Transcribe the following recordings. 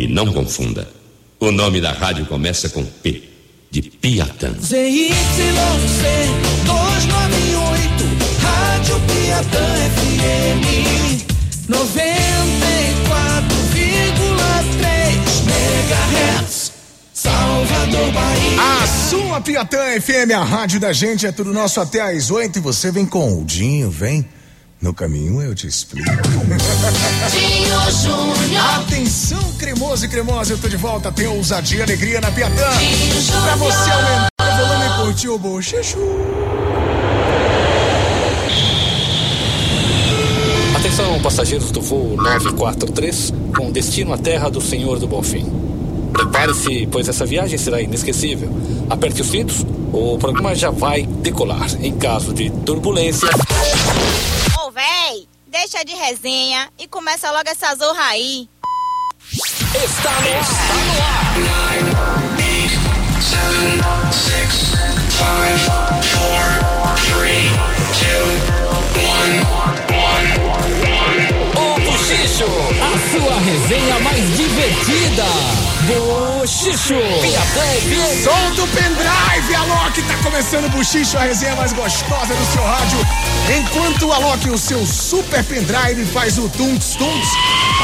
E não confunda. O nome da rádio começa com P, de Piatã. ZYC 298, Rádio Piatã FM 94,3 MHz. Salvador, Bahia. A sua Piatã FM, a rádio da gente, é tudo nosso até às oito e você vem com o Dinho, vem. No caminho eu te explico. Dinho Júnior. Atenção, cremoso e cremosa, eu tô de volta. Tem ousadia e alegria na Piatã. Dinho Júnior. Pra você aumentar o volume e curtir o bochecho. Atenção, passageiros do voo 943, com destino à terra do Senhor do Bonfim. Prepare-se, pois essa viagem será inesquecível. Aperte os cintos, o programa já vai decolar. Em caso de turbulência, deixa de resenha e começa logo essa zorra aí. está no ar. O Buchicho, a sua resenha mais divertida. Buchicho, FM. Solta o pendrive, Alok! Tá começando o Buchicho, a resenha mais gostosa do seu rádio. Enquanto o Alok, o seu super pendrive, faz o tunts tunts,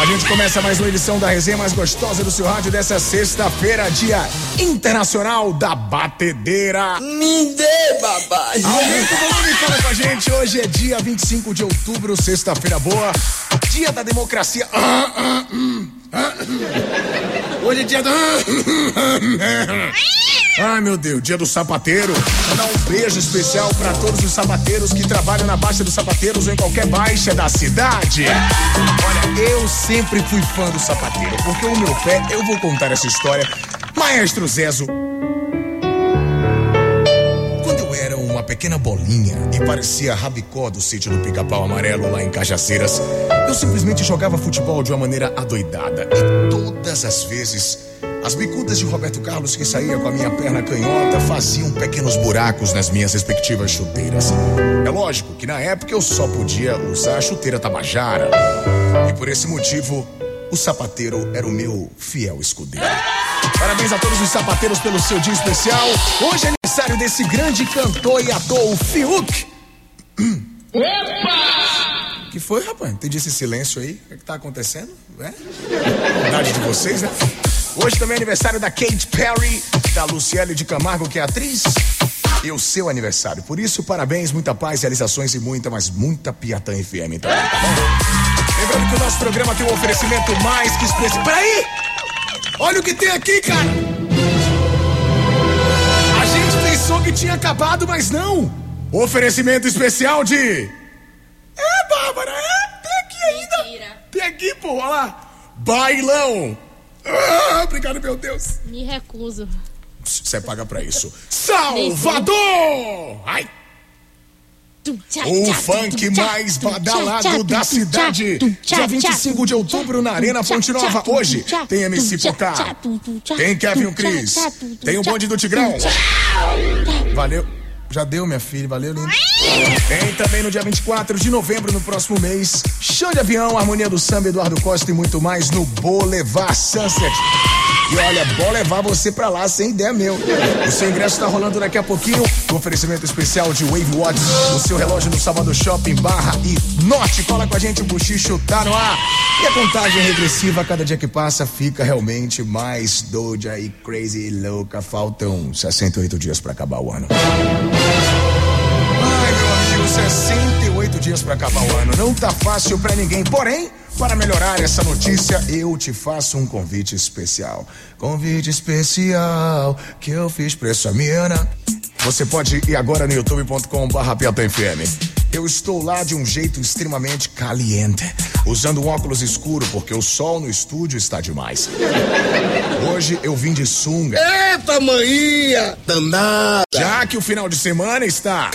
a gente começa mais uma edição da resenha mais gostosa do seu rádio dessa sexta-feira, dia internacional da batedeira. Me dê, babai. Aumenta o volume e fala com a gente. Hoje é dia 25 de outubro, sexta-feira boa. Dia da democracia. Ah, ah, hum. Hoje é dia do. Ai meu Deus, dia do sapateiro. Mandar um beijo especial para todos os sapateiros que trabalham na Baixa dos Sapateiros ou em qualquer baixa da cidade. Olha, eu sempre fui fã do sapateiro, porque o meu pé, eu vou contar essa história. Maestro Zezo, pequena bolinha e parecia rabicó do sítio do pica-pau amarelo lá em Cajaceiras, eu simplesmente jogava futebol de uma maneira adoidada. E todas as vezes, as bicudas de Roberto Carlos que saía com a minha perna canhota faziam pequenos buracos nas minhas respectivas chuteiras. É lógico que na época eu só podia usar a chuteira tabajara. E por esse motivo, o sapateiro era o meu fiel escudeiro. Parabéns a todos os sapateiros pelo seu dia especial. Hoje é aniversário desse grande cantor e ator, o Fiuk. Opa! que foi, rapaz? Entendi esse silêncio aí. O que, é que tá acontecendo? É? Verdade de vocês, né? Hoje também é aniversário da Kate Perry, da Luciele de Camargo, que é atriz. E o seu aniversário. Por isso, parabéns, muita paz, realizações e muita, mas muita Piatã FM também, tá bom? Lembrando que o nosso programa tem um oferecimento mais que especial. Peraí! Olha o que tem aqui, cara! Pensou que tinha acabado, mas não! Oferecimento especial de. É, Bárbara, é? Tem aqui ainda! Mentira. Tem aqui, pô, olha lá! Bailão! Ah, obrigado, meu Deus! Me recuso. Você paga pra isso. Salvador! Ai! O funk mais badalado da cidade. Dia 25 de outubro na Arena Fonte Nova. Hoje tem MC Pocá. Tem Kevin Cris. Tem o bonde do Tigrão. Valeu. Já deu, minha filha. Valeu, lindo. Tem também no dia 24 de novembro, no próximo mês, show de avião, harmonia do samba, Eduardo Costa e muito mais no Boulevard Sunset. E olha, bom levar você pra lá sem ideia meu. O seu ingresso tá rolando daqui a pouquinho. Com oferecimento especial de Wave Watch, o seu relógio no Salvador Shopping Barra e Norte. Cola com a gente, o Buchicho tá no ar. E a contagem regressiva, cada dia que passa, fica realmente mais doida e crazy louca. Faltam 68 dias pra acabar o ano. Ai, meu amigo, 68 dias pra acabar o ano. Não tá fácil pra ninguém. Porém, para melhorar essa notícia, eu te faço um convite especial. Convite especial que eu fiz pra essa mina. Você pode ir agora no youtube.com.br FM. Eu estou lá de um jeito extremamente caliente, usando um óculos escuro porque o sol no estúdio está demais. Hoje eu vim de sunga. Eita, manhia! Danada! Já que o final de semana está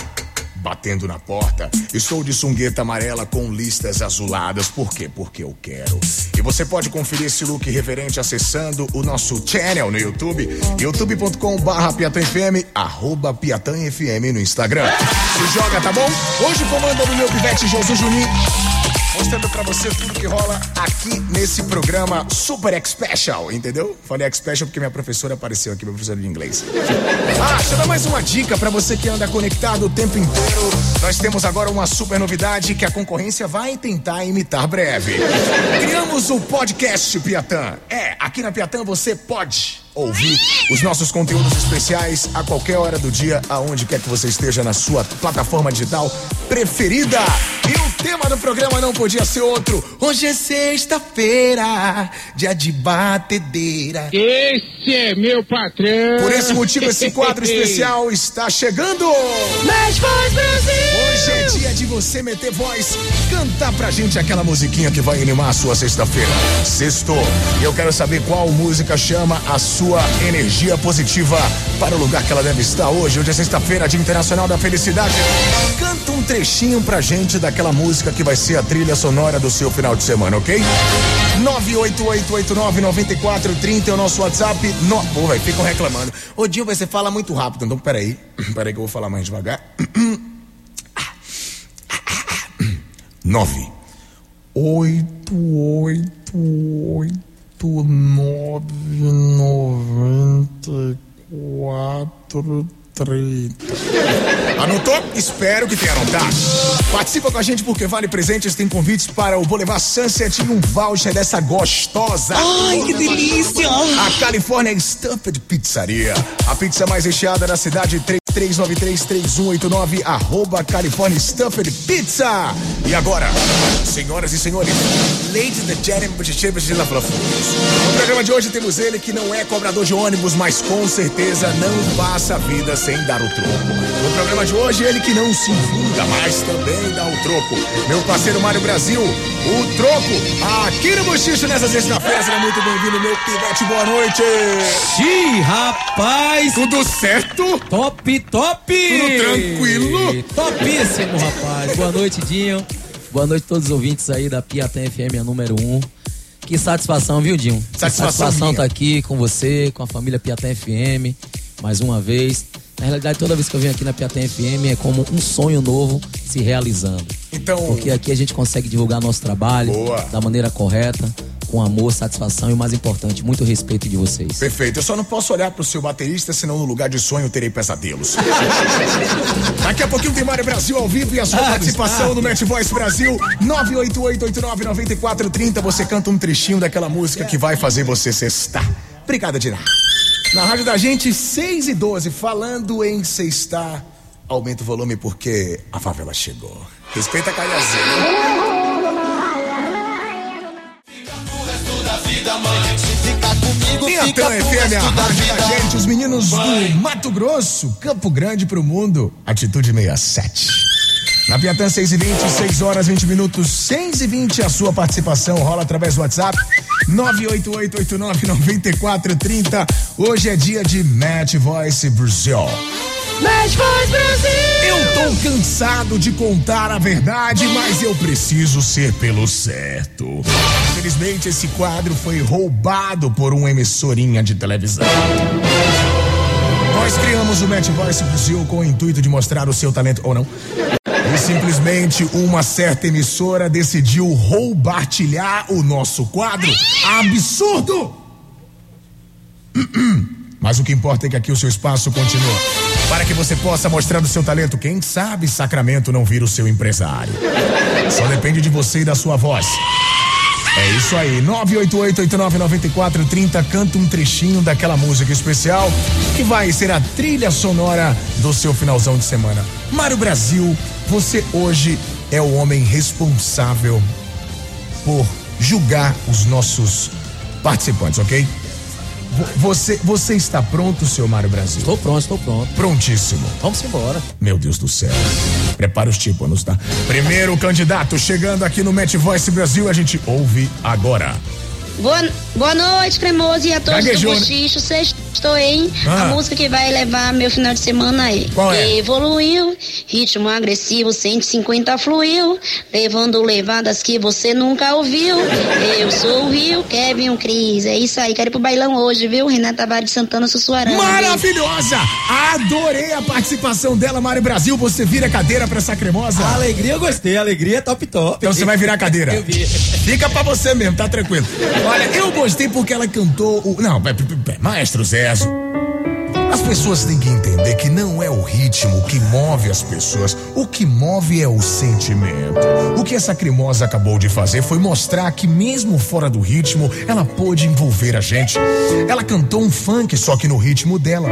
batendo na porta, estou de sungueta amarela com listas azuladas. Por quê? Porque eu quero. E você pode conferir esse look reverente acessando o nosso channel no YouTube, youtube.com barra piatanfm, arroba piatanfm no Instagram. Se joga, tá bom? Hoje comanda do meu pivete Jesus Juninho. Mostrando pra você tudo que rola aqui nesse programa Super X Special, entendeu? Falei X Special porque minha professora apareceu aqui, minha professora de inglês. Ah, deixa eu dar mais uma dica pra você que anda conectado o tempo inteiro. Nós temos agora uma super novidade que a concorrência vai tentar imitar breve. Criamos o podcast Piatã. É, aqui na Piatã você pode ouvir os nossos conteúdos especiais a qualquer hora do dia, aonde quer que você esteja na sua plataforma digital preferida. E o tema do programa não podia ser outro. Hoje é sexta-feira, dia de batedeira. Esse é meu patrão. Por esse motivo, esse quadro especial está chegando. Mas voz Brasil! Hoje é dia de você meter voz, cantar pra gente aquela musiquinha que vai animar a sua sexta-feira. Sexto, eu quero saber qual música chama a sua energia positiva para o lugar que ela deve estar hoje. Hoje é sexta-feira, Dia Internacional da Felicidade. Canta um trechinho pra gente daquela música que vai ser a trilha sonora do seu final de semana, ok? 988899430 é o nosso WhatsApp. No... Pô, vai, ficam reclamando. Ô, Dil, você fala muito rápido, então peraí. Peraí que eu vou falar mais devagar. 9 oito oito nove noventa e quatro trinta. Anotou? Espero que tenha anotado. Participa com a gente porque vale presentes, tem convites para o Boulevard Sunset e um voucher dessa gostosa. Ai, que delícia! A California Stuffed Pizzaria. A pizza mais recheada da cidade, 33933189, arroba California Stuffed Pizza. E agora, senhoras e senhores, ladies and gentlemen, La No programa de hoje temos ele que não é cobrador de ônibus, mas com certeza não passa a vida sem dar o troco. No programa de hoje, ele que não se vinga, mas também dá o troco. Meu parceiro Mário Brasil, o troco, aqui no Bochicho nessa sexta-feira. Seja muito bem-vindo, meu pivete, boa noite. Xiii, rapaz! Tudo certo? Top, top! Tudo tranquilo? Topíssimo, rapaz. Boa noite, Dinho. Boa noite a todos os ouvintes aí da Piatã FM, a número 1. Um. Que satisfação, viu, Dinho? Satisfação, satisfação tá aqui com você, com a família Piatã FM, mais uma vez. Na realidade, toda vez que eu venho aqui na Piatã FM é como um sonho novo se realizando. Então. Porque aqui a gente consegue divulgar nosso trabalho Boa. da maneira correta, com amor, satisfação e o mais importante, muito respeito de vocês. Perfeito. Eu só não posso olhar pro seu baterista, senão no lugar de sonho eu terei pesadelos. Daqui a pouquinho tem Mário Brasil ao vivo e a sua Ah, participação Gustavo. no Match Voice Brasil 988899430. Você canta um trechinho daquela música que vai fazer você cestar. Obrigado, Dina. Na rádio da gente, 6 e 12, falando em cestar. Aumenta o volume porque a favela chegou. Respeita a calhazinha. Piatã FM, a. rádio da gente, os meninos do Mato Grosso, Campo Grande pro mundo, Atitude 67. Na Piatã 6 e 20, 6 horas 20 minutos, 6 e 20, a sua participação rola através do WhatsApp 988899430. Hoje é dia de Match Voice Brasil. Mas voz Brasil! Eu tô cansado de contar a verdade, mas eu preciso ser pelo certo. Infelizmente, esse quadro foi roubado por uma emissorinha de televisão. Nós criamos o Match Voice Brasil com o intuito de mostrar o seu talento, ou não? E simplesmente uma certa emissora decidiu roubartilhar o nosso quadro. Absurdo! Mas o que importa é que aqui o seu espaço continua. Para que você possa mostrar o seu talento, quem sabe Sacramento não vira o seu empresário. Só depende de você e da sua voz. É isso aí, 988-8994-30, canta um trechinho daquela música especial que vai ser a trilha sonora do seu finalzão de semana. Mário Brasil, você hoje é o homem responsável por julgar os nossos participantes, ok? Vo- Você, você está pronto, seu Mário Brasil? Estou pronto, estou pronto. Prontíssimo. Vamos embora. Meu Deus do céu. Prepara os tímpanos, tá? Primeiro candidato chegando aqui no Match Voice Brasil, a gente ouve agora. Boa, boa noite, cremoso, e a todos Gaguejou, do né? Bochicho. Estou em Ah. a música que vai levar meu final de semana aí. Qual é? Evoluiu, ritmo agressivo, 150 fluiu, levando levadas que você nunca ouviu. Eu sou o Rio, Kevin, o Cris. É isso aí, quero ir pro bailão hoje, viu? Renata Tavares de Santana Sussuarana. Maravilhosa! Adorei a participação dela, Mário Brasil. Você vira cadeira pra essa cremosa? A alegria eu gostei, a alegria é top top. Então você vai virar a cadeira. Eu vi. Fica pra você mesmo, tá tranquilo. Olha, eu gostei porque ela cantou o. Não, pe- pe- As pessoas têm que entender que não é o ritmo que move as pessoas, o que move é o sentimento. O que essa cremosa acabou de fazer foi mostrar que, mesmo fora do ritmo, ela pôde envolver a gente. Ela cantou um funk, só que no ritmo dela.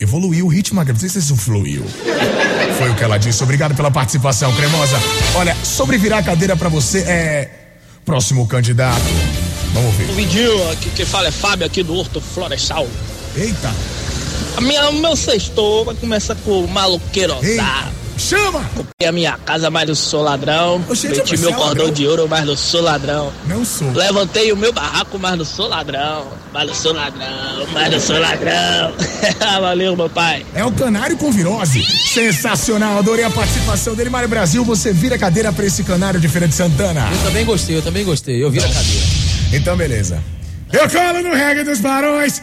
Evoluiu o ritmo, não se isso fluiu. Foi o que ela disse. Obrigado pela participação, cremosa. Olha, sobre virar a cadeira pra você é. Próximo candidato. Vamos ver. O vídeo aqui que fala é Fábio aqui do Horto Florestal. Eita! A minha, o meu sextor vai começar com o maloqueiro otário. Chama! Comprei a minha casa, mas não sou ladrão. Oxente, Meti meu cordão ladrão? de ouro, mas não sou ladrão. Não sou. Levantei o meu barraco, mas não sou ladrão. Mas não sou ladrão, mas não sou ladrão. Valeu, meu pai. É o canário com virose. Sensacional, adorei a participação dele. Mário Brasil, você vira a cadeira pra esse canário de Feira de Santana. Eu também gostei, eu também gostei. Eu vi a cadeira. Então, beleza. Eu colo no reggae dos barões.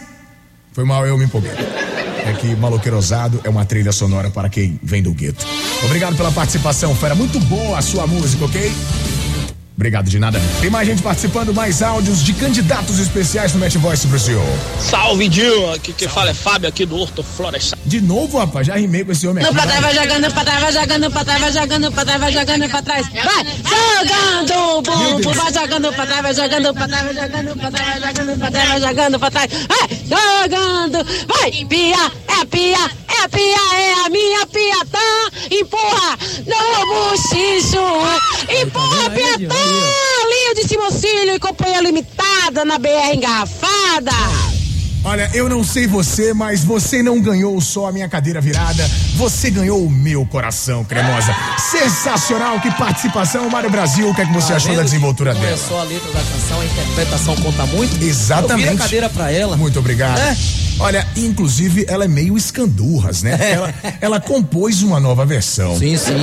Foi mal, eu me empolguei. É que Maloqueirosado é uma trilha sonora para quem vem do gueto. Obrigado pela participação, fera. Muito boa a sua música, ok? Obrigado de nada. Tem mais gente participando, mais áudios de candidatos especiais no Match Voice Brasil. Salve, Dio. Aqui quem fala é Fábio aqui do Horto Florestal. De novo, rapaz, já rimei com esse homem aqui. pra trás, vai. vai jogando pra trás, vai jogando pra trás, vai jogando pra trás, vai jogando pra trás. Vai jogando, bum, bum, vai jogando pra trás, vai jogando pra trás, vai jogando pra trás, vai jogando pra trás, vai jogando pra trás. Vai jogando, vai, pia, é pia, é pia, é a minha piatã. Empurra no buchicho, empurra, Tá aí, piatã. Diogo? Linha de Simocílio e companhia limitada na BR engarrafada. Olha, eu não sei você, mas você não ganhou só a minha cadeira virada, você ganhou o meu coração, cremosa. Sensacional, que participação, Mário Brasil. O que é que você Tá achou da desenvoltura não dela? É só a letra da canção, a interpretação conta muito. Exatamente. Eu vi a cadeira pra ela. Muito obrigado. É. Olha, inclusive ela é meio escandurras, né? Ela, ela compôs uma nova versão. Sim, sim.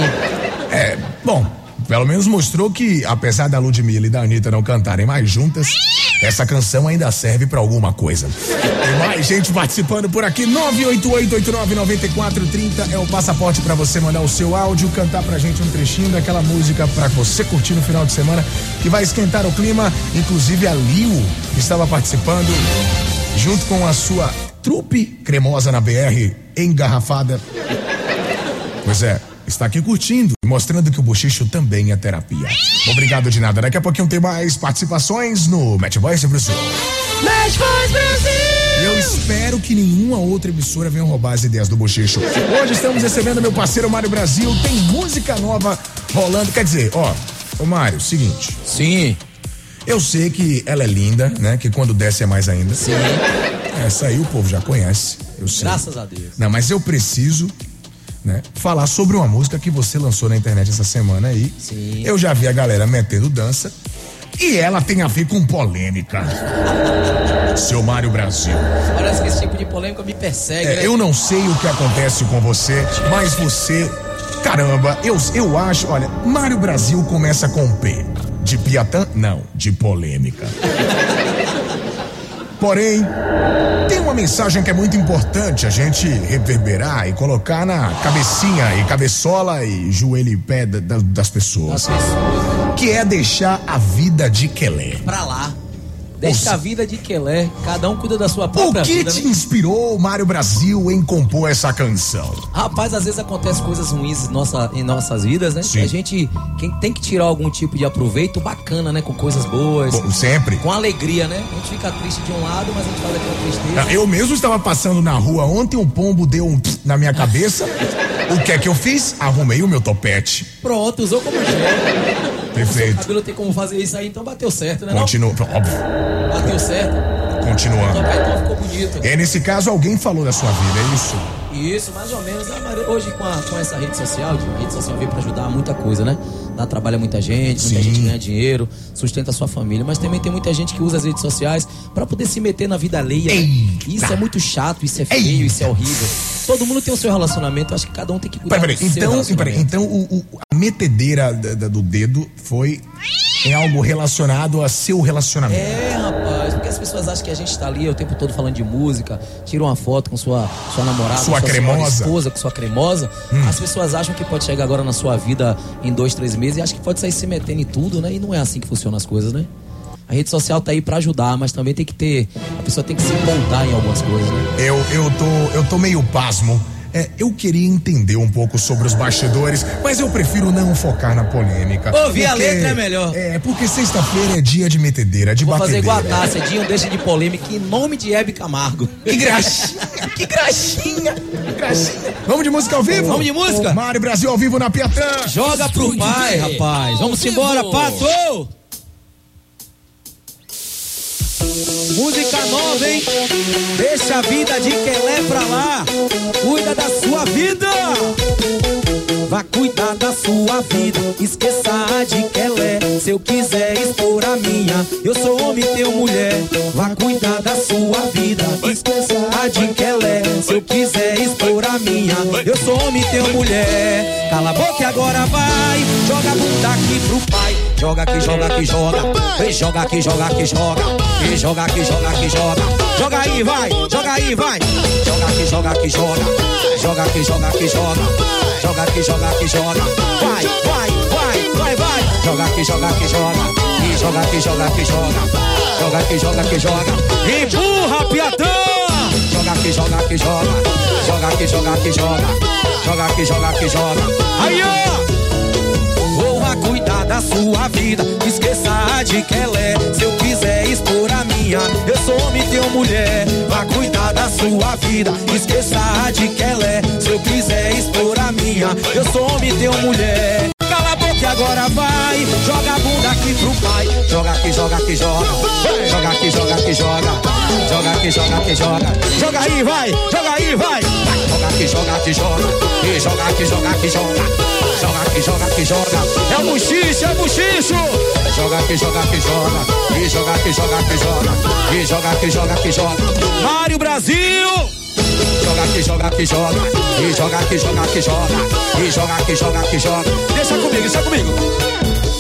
É, bom, pelo menos mostrou que, apesar da Ludmilla e da Anitta não cantarem mais juntas, essa canção ainda serve pra alguma coisa. Tem mais gente participando por aqui. 988-89-9430 é o passaporte pra você mandar o seu áudio, cantar pra gente um trechinho daquela música pra você curtir no final de semana, que vai esquentar o clima. Inclusive a Liu estava participando, junto com a sua trupe cremosa na BR, engarrafada. Pois é, está aqui curtindo e mostrando que o bochicho também é terapia. Obrigado de nada. Daqui a pouquinho tem mais participações no Match Voice Brasil. Match Voice Brasil. Eu espero que nenhuma outra emissora venha roubar as ideias do bochicho. Hoje estamos recebendo meu parceiro Mário Brasil. Tem música nova rolando. Quer dizer, ó, ô Mário, seguinte. Sim. Eu sei que ela é linda, né? Que quando desce é mais ainda. Sim. Essa aí o povo já conhece. Eu sei. Graças a Deus. Não, mas eu preciso, né, falar sobre uma música que você lançou na internet essa semana aí. Sim. Eu já vi a galera metendo dança. E ela tem a ver com polêmica. Seu Mário Brasil. Parece que esse tipo de polêmica me persegue, É, né? eu não sei o que acontece com você, mas você. Caramba, eu, eu acho. Olha, Mário Brasil começa com P. De Piatã? Não, de polêmica. Porém, tem uma mensagem que é muito importante a gente reverberar e colocar na cabecinha e cabeçola e joelho e pé da- da- das pessoas. As pessoas Que é deixar a vida de quelé. pra lá. Deixa a vida de Quelé, cada um cuida da sua O própria que vida. te né? inspirou, Mário Brasil, em compor essa canção? Rapaz, às vezes acontecem coisas ruins em, nossa, em nossas vidas, né? Sim. A gente quem tem que tirar algum tipo de aproveito bacana, né? Com coisas boas, Bom, sempre. com alegria, né? A gente fica triste de um lado, mas a gente faz aquela tristeza. Eu mesmo estava passando na rua ontem, um pombo deu um na minha cabeça. O que é que eu fiz? Arrumei o meu topete. Pronto, usou como gel. Perfeito. cabelo tem como fazer isso aí, então bateu certo, né? Continua, óbvio, Não? Bateu certo. O continuando. topetão ficou bonito. É, nesse caso, alguém falou da sua vida, é isso? Isso, mais ou menos. A maioria- Hoje, com, a- com essa rede social, a rede social veio pra ajudar muita coisa, né? Dá trabalho a muita gente, muita Sim. gente ganha dinheiro, sustenta a sua família. Mas também tem muita gente que usa as redes sociais pra poder se meter na vida alheia. né? Isso é muito chato, isso é feio, isso é horrível. Todo mundo tem o seu relacionamento, acho que cada um tem que cuidar Peraí, do peraí. seu Então, então o, o- a metedeira do dedo foi em algo relacionado a seu relacionamento. É, rapaz, porque as pessoas acham que a gente tá ali o tempo todo falando de música, tira uma foto com sua, sua namorada, Sua com cremosa. senhora esposa, com sua cremosa. As pessoas acham que pode chegar agora na sua vida em dois, três meses e acham que pode sair se metendo em tudo, né? E não é assim que funcionam as coisas, né? A rede social tá aí pra ajudar, mas também tem que ter. A pessoa tem que se montar em algumas coisas, né? Eu, eu, tô, eu tô meio pasmo. É, eu queria entender um pouco sobre os bastidores, mas eu prefiro não focar na polêmica. Ouvir a letra é melhor. É, porque sexta-feira é dia de metedeira, de Vou fazer batedeira. igual a Dinho deixa de polêmica em nome de Hebe Camargo. Que graxinha, que graxinha, que graxinha. Vamos de música ao vivo? Vamos de música? Mário Brasil ao vivo na Piatã. Joga pro pai, rapaz. Vamos embora, Pato! Música nova, hein? Deixa a vida de Quelé pra lá. Cuida da sua vida. Vá cuidar da sua vida. Esqueça a de Quelé. Se eu quiser expor a minha, eu sou homem, tenho mulher. Vá cuidar da sua vida. Esqueça a de Quelé. Se eu quiser expor a minha, eu sou homem, tenho mulher. Cala a boca e agora vai. Joga a bunda aqui pro pai. Joga aqui, joga aqui, joga. Vem, joga aqui, joga aqui, joga. E joga aqui, joga aqui, joga. Joga aí, vai. Joga aí, vai. Joga aqui, joga aqui, joga. Joga aqui, joga aqui, joga. Joga aqui, joga aqui, joga. Vai, vai, vai, vai, vai. Joga aqui, joga aqui, joga. E joga aqui, joga aqui, joga. Joga aqui, joga aqui, joga. Empurra, piatã! Joga aqui, joga aqui, joga. Joga aqui, joga aqui, joga. Joga aqui, joga aqui, joga. Aí, ó! Da sua vida, esqueça de Quelé. Se eu quiser expor a minha, eu sou homem, tenho mulher. Vá cuidar da sua vida, esqueça de Quelé. Se eu quiser expor a minha, eu sou homem, tenho mulher. Agora vai, joga a bunda aqui pro pai. Joga aqui, joga aqui, joga. Joga aqui, joga aqui, joga. Joga aqui, joga aqui, joga. Joga aí, vai, joga aí, vai. Joga aqui, joga aqui, joga. E joga aqui, joga aqui, joga. Joga aqui, joga aqui, joga. É o buchicho, é o buchicho. Joga aqui, joga aqui, joga. E joga aqui, joga aqui, joga. E joga aqui, joga aqui, joga. Mário Brasil! Joga aqui, joga aqui, joga. E joga aqui, joga aqui, joga. E joga aqui, joga aqui, joga. Deixa comigo, deixa comigo.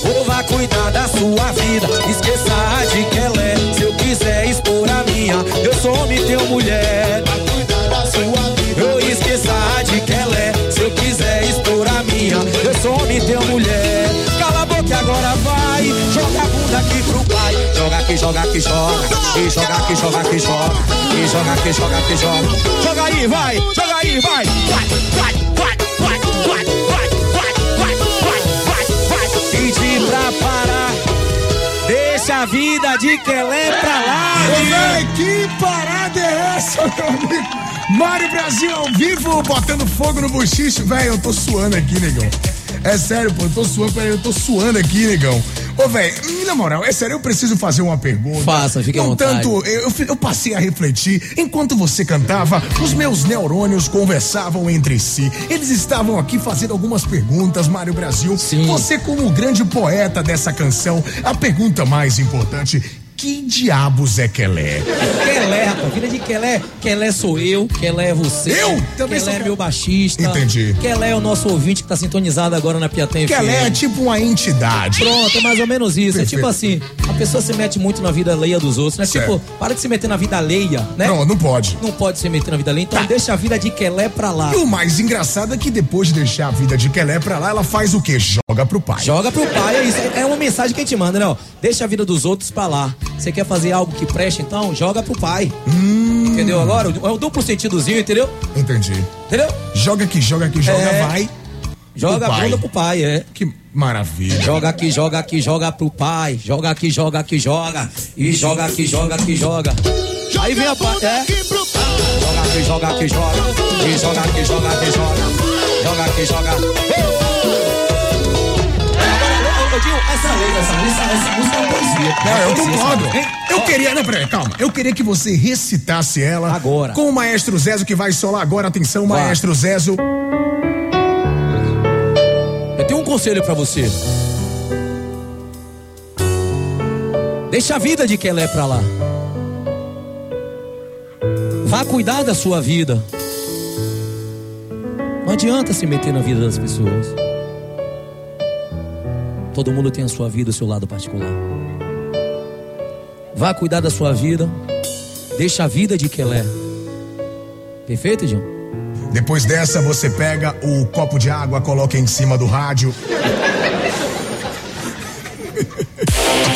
Ou vá cuidar da sua vida, esqueça a de Quelé. Se eu quiser expor a minha, eu sou homem, tenho mulher. Vai cuidar da sua vida. Eu esqueça a de Aqui, joga aqui, joga. E joga aqui, joga aqui, joga. E joga aqui, joga aqui, joga. Joga aí, vai. Joga aí, vai. Vai. Pedi pra parar. Deixa a vida de Quelé pra lá. Que parada é essa, meu amigo? Mário Brasil ao vivo, botando fogo no bochicho. Velho, eu tô suando aqui, negão. É sério, pô, eu tô suando, eu tô suando aqui, negão. Ô, velho, na moral, é sério, eu preciso fazer uma pergunta. Faça, fique à vontade. tanto, eu, eu- eu passei a refletir, enquanto você cantava, os meus neurônios conversavam entre si. Eles estavam aqui fazendo algumas perguntas, Mário Brasil. Sim. Você, como o grande poeta dessa canção, a pergunta mais importante: que diabos é Kelé? Kelé, rapaz, filha de Kelé. Kelé sou eu, Kelé é você. Eu? Também Kelé sou é Kelé. meu baixista. Entendi. Kelé é o nosso ouvinte que tá sintonizado agora na Piatã Kelé é tipo uma entidade. Pronto, é mais ou menos isso. É Perfeito. tipo assim, a pessoa se mete muito na vida alheia dos outros, né? Certo. Tipo, para de se meter na vida alheia, né? Não, não pode. Não pode se meter na vida alheia, então Tá. deixa a vida de Kelé pra lá. E o mais engraçado é que depois de deixar a vida de Kelé pra lá, ela faz o quê? Joga pro pai. Joga pro pai, é isso. É uma mensagem que a gente manda, né? ó? Deixa a vida dos outros pra lá. Você quer fazer algo que preste, então joga pro pai. Hum. Entendeu agora? É o duplo sentidozinho, entendeu? Entendi. Entendeu? Joga aqui, joga aqui, joga, É. vai. Joga Pro a bunda pro pai, é. Que maravilha. Joga aqui, joga aqui, joga pro pai. Joga aqui, joga aqui, joga. E joga aqui, joga aqui, joga. Aí vem a parte, é. Joga aqui, joga aqui, joga. E joga aqui, joga aqui, joga. Joga aqui, joga. Agora, ô, ô, Dinho, essa letra, essa, essa, essa música é uma poesia. Não, eu concordo. Eu queria, não, peraí, calma. Eu queria que você recitasse ela Agora. com o maestro Zezo que vai solar agora. Atenção, Vai. maestro Zezo. Eu tenho um conselho pra você. Deixa a vida de Kelé pra lá. Vá cuidar da sua vida. Não adianta se meter na vida das pessoas. Todo mundo tem a sua vida, o seu lado particular. Vá cuidar da sua vida. Deixa a vida de Kelé. Perfeito, João? Depois dessa, você pega o copo de água, coloca em cima do rádio.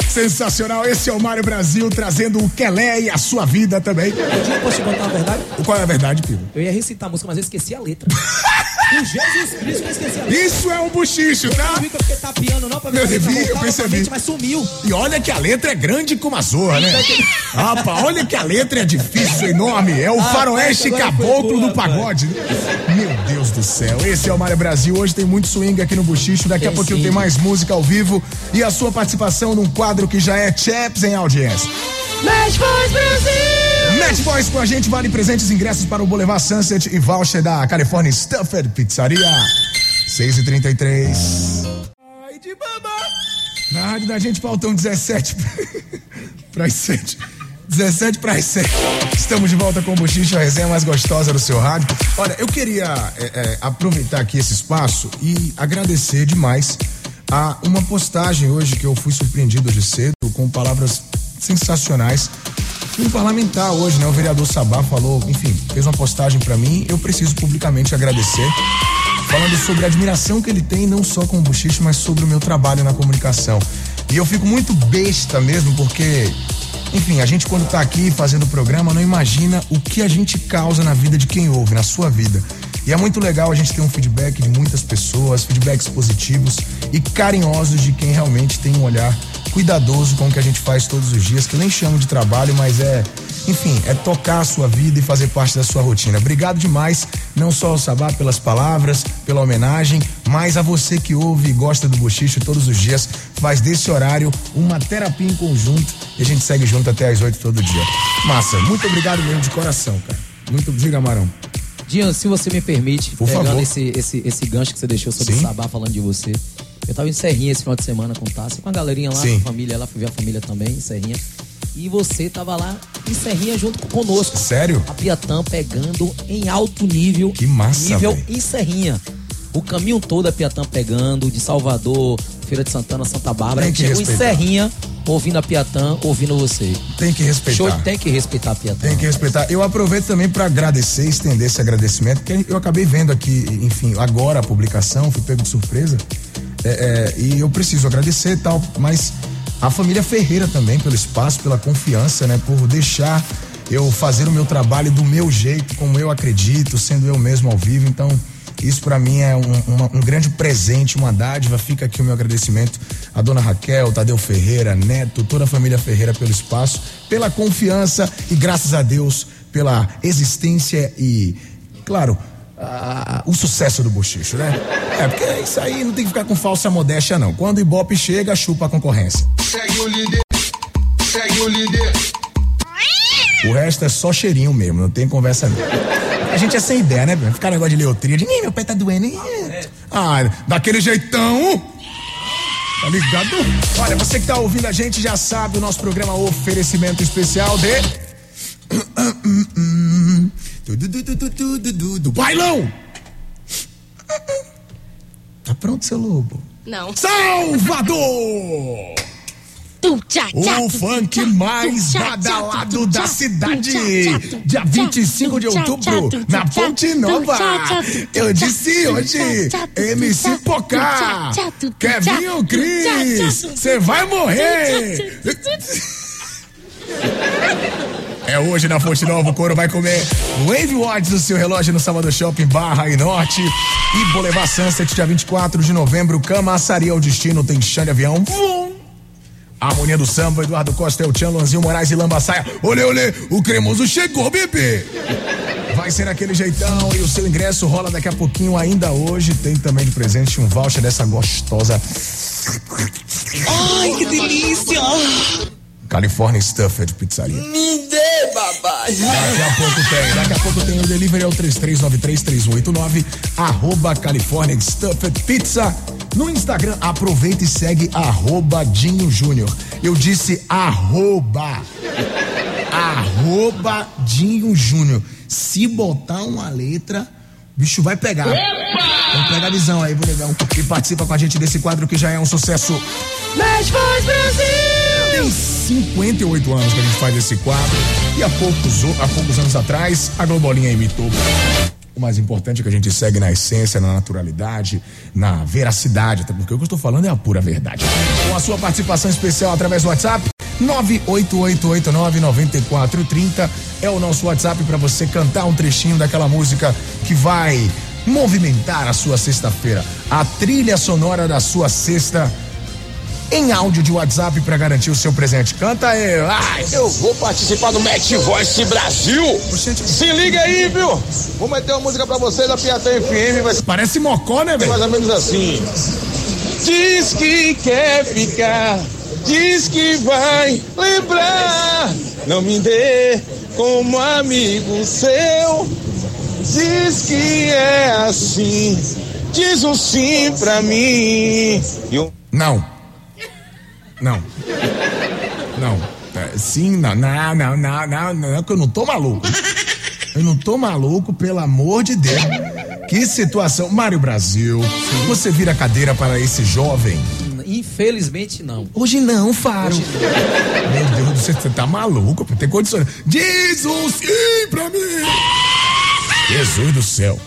Sensacional, esse é o Mário Brasil trazendo o Kelé e a sua vida também. Eu posso te contar a verdade? O Qual é a verdade, Pino? Eu ia recitar a música, mas eu esqueci a letra. Jesus Cristo, eu esqueci a letra. Isso é um buchicho, tá? Não vi que eu fiquei tapeando, não, pra ver Eu se a letra vi, eu percebi. mente, Mas sumiu. E olha que a letra é grande como a zorra, né? Rapaz, olha que a letra é difícil, enorme. É o Ah, faroeste caboclo boa, do pagode. Meu Deus do céu. Esse é o Mário Brasil. Hoje tem muito swing aqui no Buchicho. Daqui a Tem pouquinho sim. tem mais música ao vivo e a sua participação num quadro que já é Chaps em audiência. Match Boys Brasil! Match Boys com a gente, vale presentes, ingressos para o Boulevard Sunset e voucher da California Stuffed Pizzaria. 6 e 33 Ai de baba. Na rádio da gente faltam 17 para as 7. 17 para as 7. Estamos de volta com o Buchicho, a resenha mais gostosa do seu rádio. Olha, eu queria é, é, aproveitar aqui esse espaço e agradecer demais a uma postagem hoje que eu fui surpreendido hoje cedo com palavras sensacionais. Um parlamentar hoje, né? O vereador Sabá falou, enfim, fez uma postagem para mim. Eu preciso publicamente agradecer, falando sobre a admiração que ele tem, não só com o Buchicho, mas sobre o meu trabalho na comunicação. E eu fico muito besta mesmo, porque, enfim, a gente quando tá aqui fazendo o programa não imagina o que a gente causa na vida de quem ouve, na sua vida. E é muito legal a gente ter um feedback de muitas pessoas, feedbacks positivos e carinhosos de quem realmente tem um olhar cuidadoso com o que a gente faz todos os dias, que eu nem chamo de trabalho, mas é, enfim, é tocar a sua vida e fazer parte da sua rotina. Obrigado demais, não só ao Sabá pelas palavras, pela homenagem, mas a você que ouve e gosta do Bochicho todos os dias, faz desse horário uma terapia em conjunto e a gente segue junto até às oito todo dia. Massa, muito obrigado mesmo de coração, cara. Muito, diga, Marão. Dian, se você me permite, Por pegando favor. esse, esse, esse gancho que você deixou sobre Sim. o Sabá falando de você. Eu tava em Serrinha esse final de semana com o Tassi, com a galerinha lá, Sim. com a família lá, fui ver a família também em Serrinha. E você tava lá em Serrinha junto conosco. Sério? A Piatã pegando em alto nível. Que massa, Nível véi. em Serrinha. O caminho todo a Piatã pegando, de Salvador, Feira de Santana, Santa Bárbara. Tem que Chegou em respeitar. Serrinha, ouvindo a Piatã, ouvindo você. Tem que respeitar. Show, tem que respeitar a Piatã. Tem que respeitar. Eu aproveito também para agradecer, estender esse agradecimento, porque eu acabei vendo aqui, enfim, agora a publicação, fui pego de surpresa. É, é, e eu preciso agradecer e tal, mas a família Ferreira também, pelo espaço, pela confiança, né? Por deixar eu fazer o meu trabalho do meu jeito, como eu acredito, sendo eu mesmo ao vivo. Então, isso para mim é um, uma- um grande presente, uma dádiva. Fica aqui o meu agradecimento à dona Raquel, Tadeu Ferreira, Neto, toda a família Ferreira pelo espaço, pela confiança e graças a Deus pela existência e, claro, a- o sucesso do bochicho, né? É, porque isso aí não tem que ficar com falsa modéstia, não. Quando o Ibope chega, chupa a concorrência. Segue o líder, segue o líder. O resto é só cheirinho mesmo, não tem conversa não. A gente é sem ideia, né? Ficar negócio de leotria, de "Ih, meu pé tá doendo. ih". Ah, daquele jeitão. Tá ligado? Olha, você que tá ouvindo a gente já sabe o nosso programa oferecimento especial de. Du, Bailão! Tá pronto, seu lobo? Não. Salvador! O funk mais badalado da cidade. Dia 25 de outubro, na Ponte Nova. Eu disse hoje, MC Pocá, Kevin Cris, você vai morrer. É hoje na Fonte Nova, o couro vai comer Wave Watch do seu relógio no Salvador Shopping Barra e Norte. E Boulevard Sunset, dia 24 de novembro, Camaçaria ao Destino, tem chão de avião. Vum! Harmonia do Samba, Eduardo Costa, El Tchan, Luanzinho Moraes e Lambaçaia. Olê, olê, o cremoso chegou, bebê! Vai ser naquele jeitão e o seu ingresso rola daqui a pouquinho, ainda hoje. Tem também de presente um voucher dessa gostosa Ai, que delícia! California Stuffed Pizzaria. Me dê, papai. Daqui a pouco tem, daqui a pouco tem o delivery é o 33933189 arroba California Stuffed Pizza. No Instagram, aproveita e segue arroba Dinho Júnior. Eu disse arroba. Arroba Dinho Júnior. Se botar uma letra, o bicho vai pegar. Então pega a visão aí, bonegão. E participa com a gente desse quadro que já é um sucesso. Match Boys Brasil! Tem 58 anos que a gente faz esse quadro. E há poucos, há poucos anos atrás, a Globolinha imitou. O mais importante é que a gente segue na essência, na naturalidade, na veracidade, até porque o que eu estou falando é a pura verdade. Com a sua participação especial através do WhatsApp, 988899430 é o nosso WhatsApp para você cantar um trechinho daquela música que vai movimentar a sua sexta-feira. A trilha sonora da sua sexta em áudio de WhatsApp para garantir o seu presente. Canta aí. Ai, Eu vou participar do Match Voice Brasil. Se liga aí, viu? Vou meter uma música pra vocês da Piatã FM. Vai Parece mocó, né, velho? mais ou menos assim. Diz que quer ficar, diz que vai lembrar. Não me dê como amigo seu. Diz que é assim, diz um sim pra mim. Não. Não. Não. É, sim, não, não, não, não, não, não, que eu não tô maluco. Eu não tô maluco, pelo amor de Deus. Que situação. Mário Brasil, você vira cadeira para esse jovem? Infelizmente não. Hoje não, Faro. Meu Deus do céu, você tá maluco, tem condições. Diz um sim pra mim. Jesus do céu.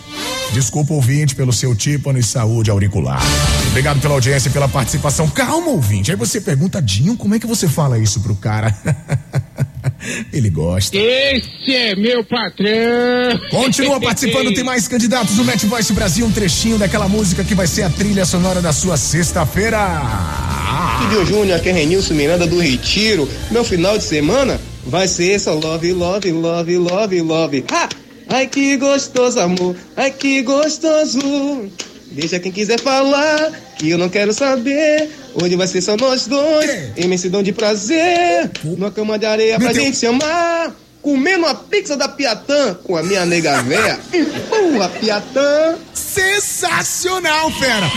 Desculpa, ouvinte, pelo seu tímpano e saúde auricular. Obrigado pela audiência e pela participação. Calma, ouvinte. Aí você pergunta, Dinho, como é que você fala isso pro cara? Ele gosta. Esse é meu patrão. Continua participando, tem mais candidatos do Match Voice Brasil, um trechinho daquela música que vai ser a trilha sonora da sua sexta-feira. Filho Júnior, aqui é Renilson Miranda do Retiro. Meu final de semana vai ser essa love, love, love, love, love. Ha! Ai que gostoso, amor. Ai que gostoso. Deixa quem quiser falar, que eu não quero saber. Hoje vai ser só nós dois, imensidão de prazer. Numa cama de areia pra gente se amar. Comendo a pizza da Piatã com a minha nega véia. Empurra, Piatã. Sensacional, fera!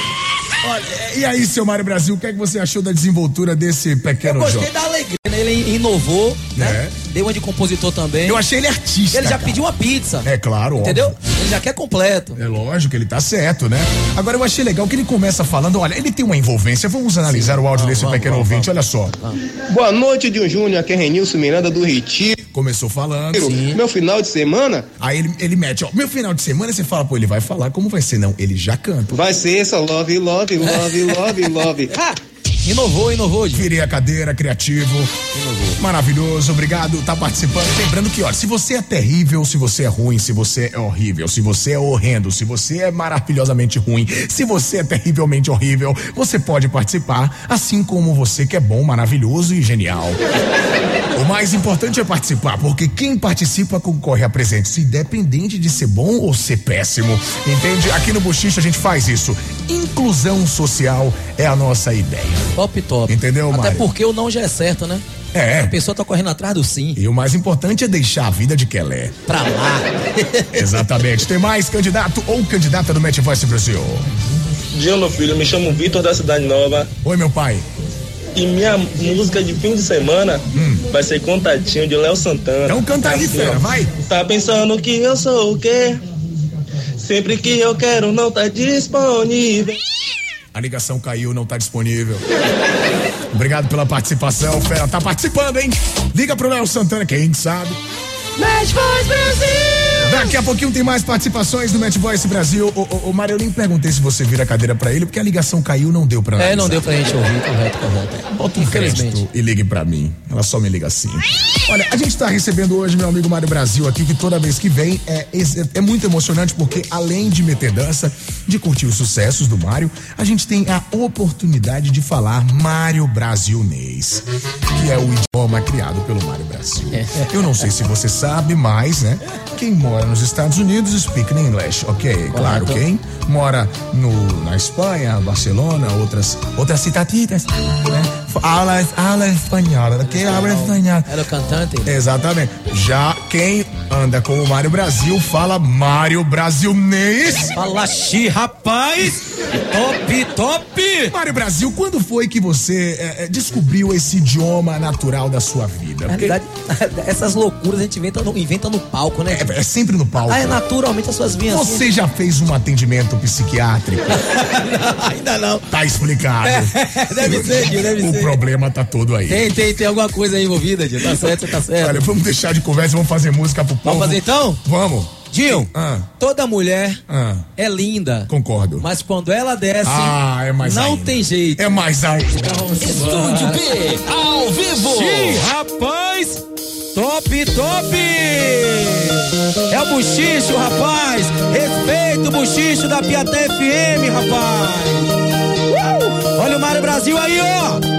Olha, e aí, seu Mário Brasil, o que é que você achou da desenvoltura desse pequeno Eu gostei jovem? da alegria, né? Ele inovou, né? É. Deu uma de compositor também. Eu achei ele artista. Ele já cara. pediu uma pizza. É claro, Entendeu? óbvio. Ele já quer completo. É lógico, ele tá certo, né? Agora eu achei legal que ele começa falando, olha, ele tem uma envolvência. Vamos analisar o áudio Vamos, desse vamos, pequeno vamos, ouvinte, olha só. Boa noite, Dinho Júnior, aqui é Renilson Miranda do Retiro. Começou falando. Meu final de semana Aí ele, ele mete, ó, meu final de semana você fala, pô, ele vai falar como vai ser, não, ele já canta. vai ser essa love, love, love, love, love. Ha! Inovou, inovou. Virei a cadeira, criativo. Maravilhoso, obrigado, tá participando. Lembrando que, olha, se você é terrível, se você é ruim, se você é horrível, se você é horrendo, se você é maravilhosamente ruim, se você é terrivelmente horrível, você pode participar, assim como você que é bom, maravilhoso e genial. O mais importante é participar, porque quem participa concorre a presentes, independente de ser bom ou ser péssimo. Entende? Aqui no Bochicha a gente faz isso. Inclusão social é a nossa ideia. Top, top. Entendeu, Até Mário? porque o não já é certo, né? É. A pessoa tá correndo atrás do sim. E o mais importante é deixar a vida de Kelé. Pra lá. Exatamente. Tem mais candidato ou candidata do Match Voice Brasil? Dia, meu filho, me chamo Vitor da Cidade Nova. Oi, meu pai. E minha música de fim de semana vai ser Contatinho de Léo Santana. Então canta aí, Assim, fera, vai. Tá pensando que eu sou o quê? Sempre que eu quero não tá disponível. A ligação caiu, não tá disponível. Obrigado pela participação, fera. Tá participando, hein? Liga pro Léo Santana, quem sabe. Match Boys Brasil! Daqui a pouquinho tem mais participações do Match Voice Brasil. Ô, ô, ô Mário, eu nem perguntei se você vira a cadeira pra ele, porque a ligação caiu, não deu pra É, analisar. não deu pra gente ouvir, correto, correto. Bota um crédito e ligue pra mim. Ela só me liga assim. Olha, a gente tá recebendo hoje meu amigo Mário Brasil aqui, que toda vez que vem é, é muito emocionante, porque além de meter dança, de curtir os sucessos do Mário, a gente tem a oportunidade de falar Mário Brasilnês, que é o idioma criado pelo Mário Brasil. Eu não sei se você sabe, mas, né? Quem mora nos Estados Unidos speak English, ok? Claro, quem mora no, na Espanha, Barcelona, outras, outras citatitas, né? Habla, habla espanhola, que habla espanhola. Era o cantante? Exatamente. Já quem anda com o Mário Brasil fala Mário Brasilnês. Fala xi, rapaz! Top, top! Mário Brasil, quando foi que você é, descobriu esse idioma natural da sua vida? Porque... Na verdade, essas loucuras a gente inventa no, inventa no palco, né? É, é sempre no palco. Ah, é naturalmente as suas vinhas. Você assim. já fez um atendimento psiquiátrico? não, ainda não. Tá explicado. É, deve ser, deve o ser. O problema tá todo aí. Tem, tem, tem alguma coisa aí envolvida, Gil. Tá certo, tá certo. Olha, vamos deixar de conversa, vamos fazer música pro povo. Vamos fazer então? Vamos. Gil, ah. toda mulher ah. é linda. Concordo. Mas quando ela desce, ah, é mais não ainda. tem jeito. É mais ainda. Então, Estúdio B, ao vivo. Sim, rapaz. Top, top! É o Buchicho, rapaz! Respeita o Buchicho da Piatã FM, rapaz! Uh! Olha o Mário Brasil aí, ó!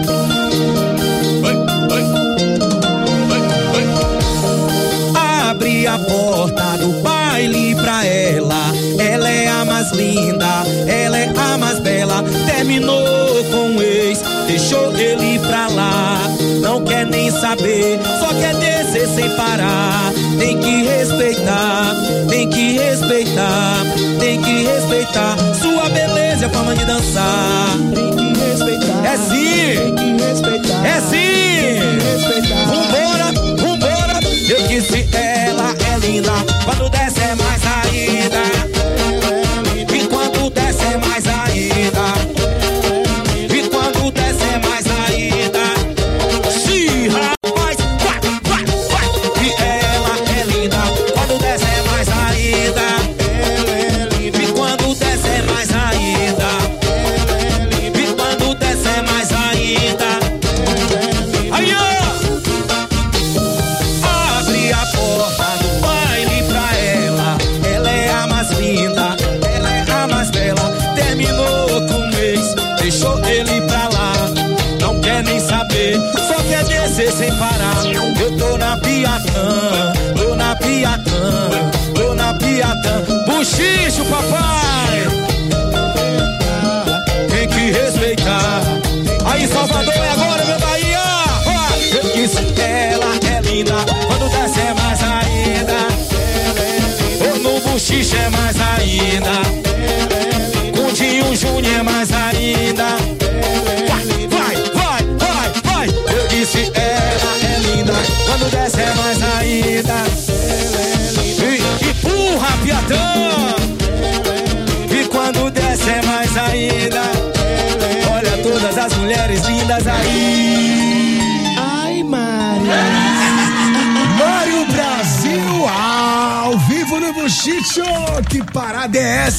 A porta do baile pra ela. Ela é a mais linda, ela é a mais bela. Terminou com o ex, deixou ele pra lá. Não quer nem saber, só quer descer sem parar. Tem que respeitar, tem que respeitar, tem que respeitar. Sua beleza é forma de dançar. Tem que respeitar. É sim, tem que respeitar. É sim.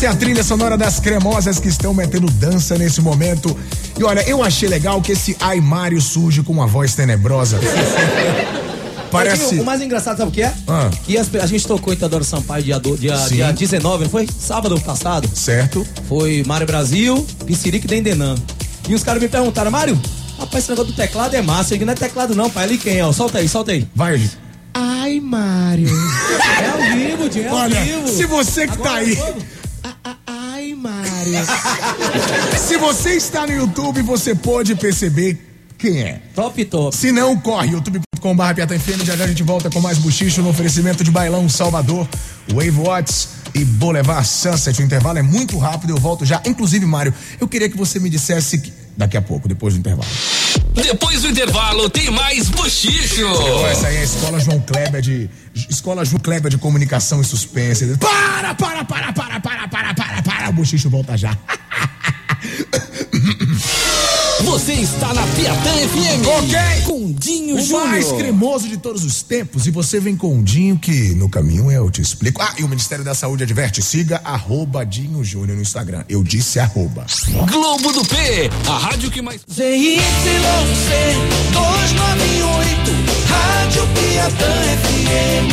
Essa? É a trilha sonora das cremosas que estão metendo dança nesse momento. E olha, eu achei legal que esse Ai Mário surge com uma voz tenebrosa. Parece. O mais engraçado, sabe o que é? Ah. Que as- a gente tocou em Teodoro Sampaio dia, do- dia, Sim. dia 19, não foi? Sábado passado. Certo. Foi Mário Brasil, Pincirique e Dendenan. E os caras me perguntaram, Mário, rapaz, esse negócio do teclado é massa. Eu digo, não é teclado não, pai. Ali quem é? ó? Solta aí, solta aí. Vai, Eli. Ai, Mário. é ao vivo, Dinho, é ao Olha, vivo. se você que tá aí. Ai, Se você está no YouTube, você pode perceber quem é. Top, top. Se não, corre, youtube.com.br Piata FM. Já já a gente volta com mais buchicho no oferecimento de Bailão Salvador, Wave Watts e Boulevard Sunset. O intervalo é muito rápido, eu volto já. Inclusive, Mário, eu queria que você me dissesse que- daqui a pouco, depois do intervalo. Depois do intervalo tem mais bochicho. Essa aí é a Escola João Kleber de. Escola João Kleber de Comunicação e Suspense. Para, para, para, para, para, para, para, para. O buchicho volta já. Você está na Piatã FM. Ok. Com Dinho O Júnior. mais cremoso de todos os tempos. E você vem com o Dinho, que no caminho eu te explico. Ah, e o Ministério da Saúde adverte: siga arroba Dinho Júnior no Instagram. Eu disse arroba. Globo do P, a rádio que mais. ZYC 298, Rádio Piatã FM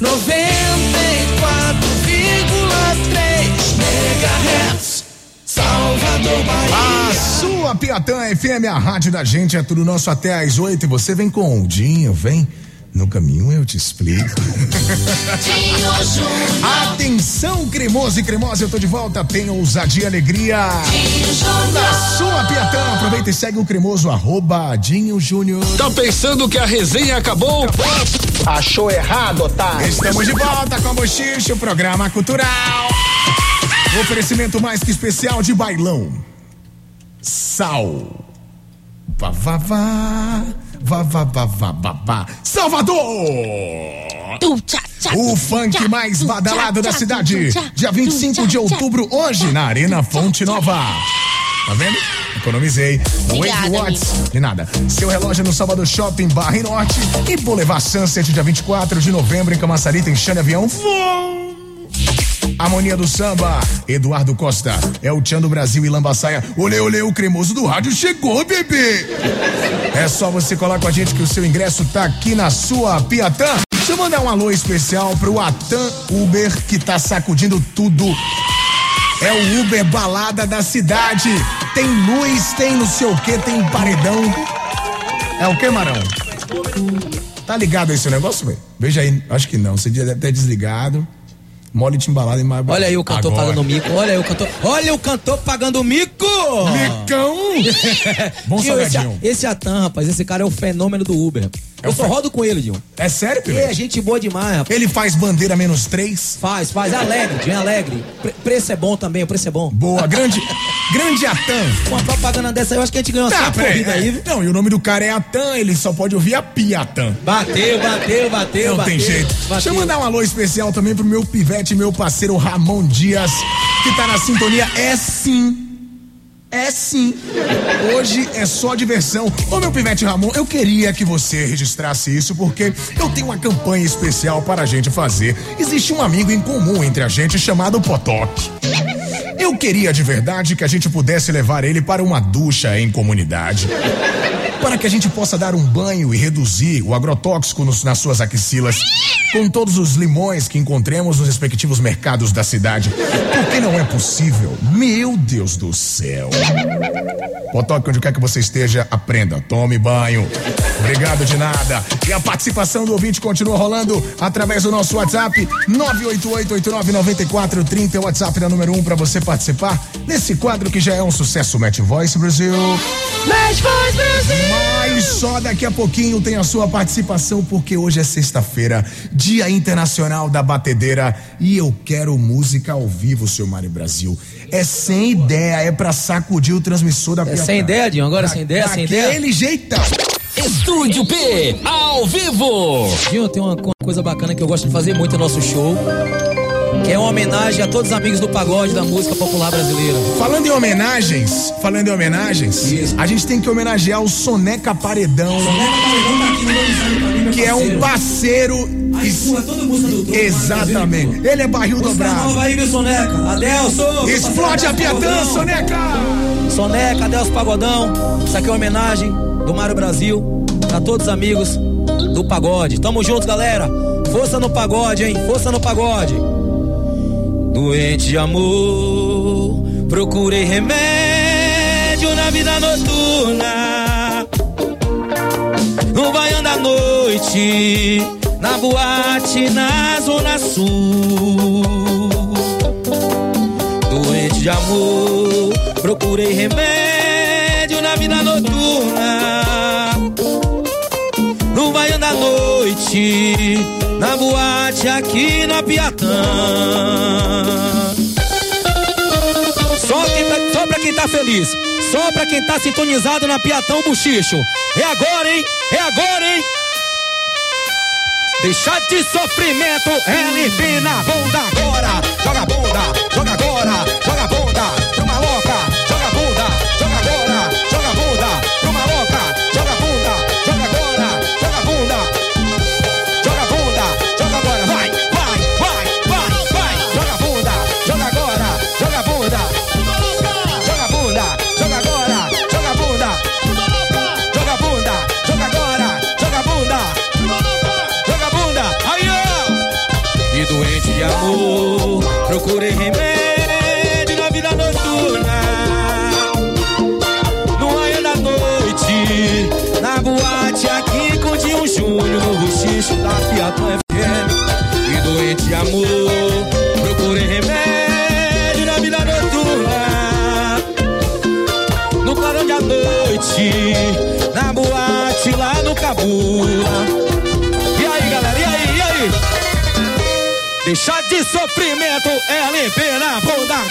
94,3 Salvador, Bahia. A sua Piatã FM, a rádio da gente, é tudo nosso até às oito. E você vem com o Dinho, vem. No caminho eu te explico. Dinho Júnior. Atenção, cremoso e cremosa, eu tô de volta. Tem ousadia e alegria. Dinho Júnior. Na sua Piatã, aproveita e segue o cremoso arroba Dinho Júnior. Tá pensando que a resenha acabou? Achou errado, tá? Estamos de volta com a Bochicho, programa cultural. Oferecimento mais que especial de bailão. Sal. Vá, vá, vá. Vá, vá, vá, vá, vá, vá. Salvador! O funk mais badalado da cidade. Dia 25 de outubro, hoje, na Arena Fonte Nova. Tá vendo? Economizei. Obrigada, Watts. De nada. Seu relógio no Salvador Shopping, Barra e Norte. E Boulevard Sunset, dia 24 de novembro, em Camaçari, tem Xane Avião. Vum! Harmonia do Samba, Eduardo Costa, é o Tchan do Brasil e Lambaçaia. Olê, olê, o cremoso do rádio chegou, bebê! É só você colar com a gente que o seu ingresso tá aqui na sua Piatã. Deixa eu mandar um alô especial pro Atan Uber, que tá sacudindo tudo. É o Uber balada da cidade. Tem luz, tem não sei o que, tem paredão. É o que, Marão? Tá ligado a esse negócio, velho? Veja aí, acho que não. Você deve ter desligado. Mole timbalado e mais Olha aí o cantor Agora. pagando mico. Olha aí o cantor. Olha o cantor pagando mico! Micão! Bom Tio, esse, esse Atan, rapaz, esse cara é o fenômeno do Uber. Eu só rodo com ele, Dinho. É sério, Ele é gente boa demais, rapaz. Ele faz bandeira menos três? Faz, faz. É alegre, Dinho, é alegre. Pre- preço é bom também, o preço é bom. Boa, grande, grande Atan. Uma propaganda dessa eu acho que a gente ganhou Tá, só corrida aí, viu? Não, e o nome do cara é Atan, ele só pode ouvir a Piatan. Bateu, bateu, bateu, Não bateu. tem jeito. bateu. Deixa eu mandar um alô especial também pro meu pivete, meu parceiro Ramon Dias, que tá na sintonia. É sim. É sim. Hoje é só diversão. Ô meu pivete Ramon, eu queria que você registrasse isso porque eu tenho uma campanha especial para a gente fazer. Existe um amigo em comum entre a gente chamado Potoc. Eu queria de verdade que a gente pudesse levar ele para uma ducha em comunidade. Para que a gente possa dar um banho e reduzir o agrotóxico nos- nas suas axilas com todos os limões que encontremos nos respectivos mercados da cidade. Porque não é possível. Meu Deus do céu. Potoque, onde quer que você esteja, aprenda, tome banho. Obrigado de nada. E a participação do ouvinte continua rolando através do nosso WhatsApp 988899430, é o WhatsApp da número 1 um para você participar nesse quadro que já é um sucesso Match Voice Brasil. Match Voice Brasil. Mas só daqui a pouquinho tem a sua participação, porque hoje é sexta-feira, Dia Internacional da Batedeira, e eu quero música ao vivo, seu Mari Brasil. É sem ideia, é pra sacudir o transmissor da É Piatã. sem ideia, Dinho? Agora sem ideia, sem ideia? Daquele jeitão. Estúdio P, ao vivo. Dinho, tem uma, uma coisa bacana que eu gosto de fazer muito no nosso show, que é uma homenagem a todos os amigos do pagode da música popular brasileira. Falando em homenagens, falando em homenagens, a gente tem que homenagear o Soneca Paredão, que é um parceiro. Exatamente. Ele é barril dobrado. Nova aí, viu, Soneca? Adelson! Explode a Piatã, Soneca! Soneca, Adelson Pagodão. Isso aqui é uma homenagem do Mário Brasil a todos os amigos do pagode. Tamo junto, galera. Força no pagode, hein? Força no pagode. Doente de amor, procurei remédio na vida noturna. No baião da noite, na boate na zona sul. Doente de amor, procurei remédio na vida noturna. No baião da noite, na boate aqui na Piatã. Só, tá, só pra quem tá feliz, só pra quem tá sintonizado na Piatão Buchicho. É agora, hein? É agora, hein? Deixar de sofrimento, LP na bunda agora. Joga bunda, joga agora, joga a sofrimento, é limpar na bunda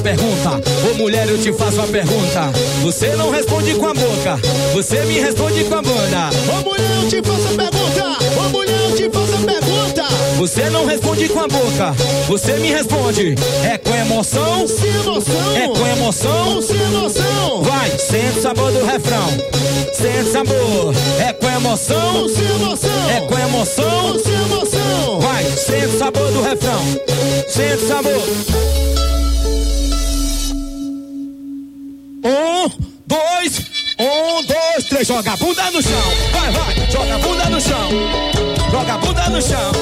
uma pergunta. Ô mulher, eu te faço uma pergunta. Você não responde com a boca, você me responde com a bunda. Ô mulher, eu te faço a pergunta. Ô mulher, eu te faço a pergunta. Você não responde com a boca, você me responde. É com emoção? Sem emoção. É com emoção? Sem emoção. Vai, sente o sabor do refrão. Sente sabor. É com emoção? Sem emoção. É com emoção? Sem emoção. Vai, sente o sabor do refrão. Sente sabor. Três. Joga a bunda no chão. Vai, vai. Joga a bunda no chão. Joga a bunda no chão.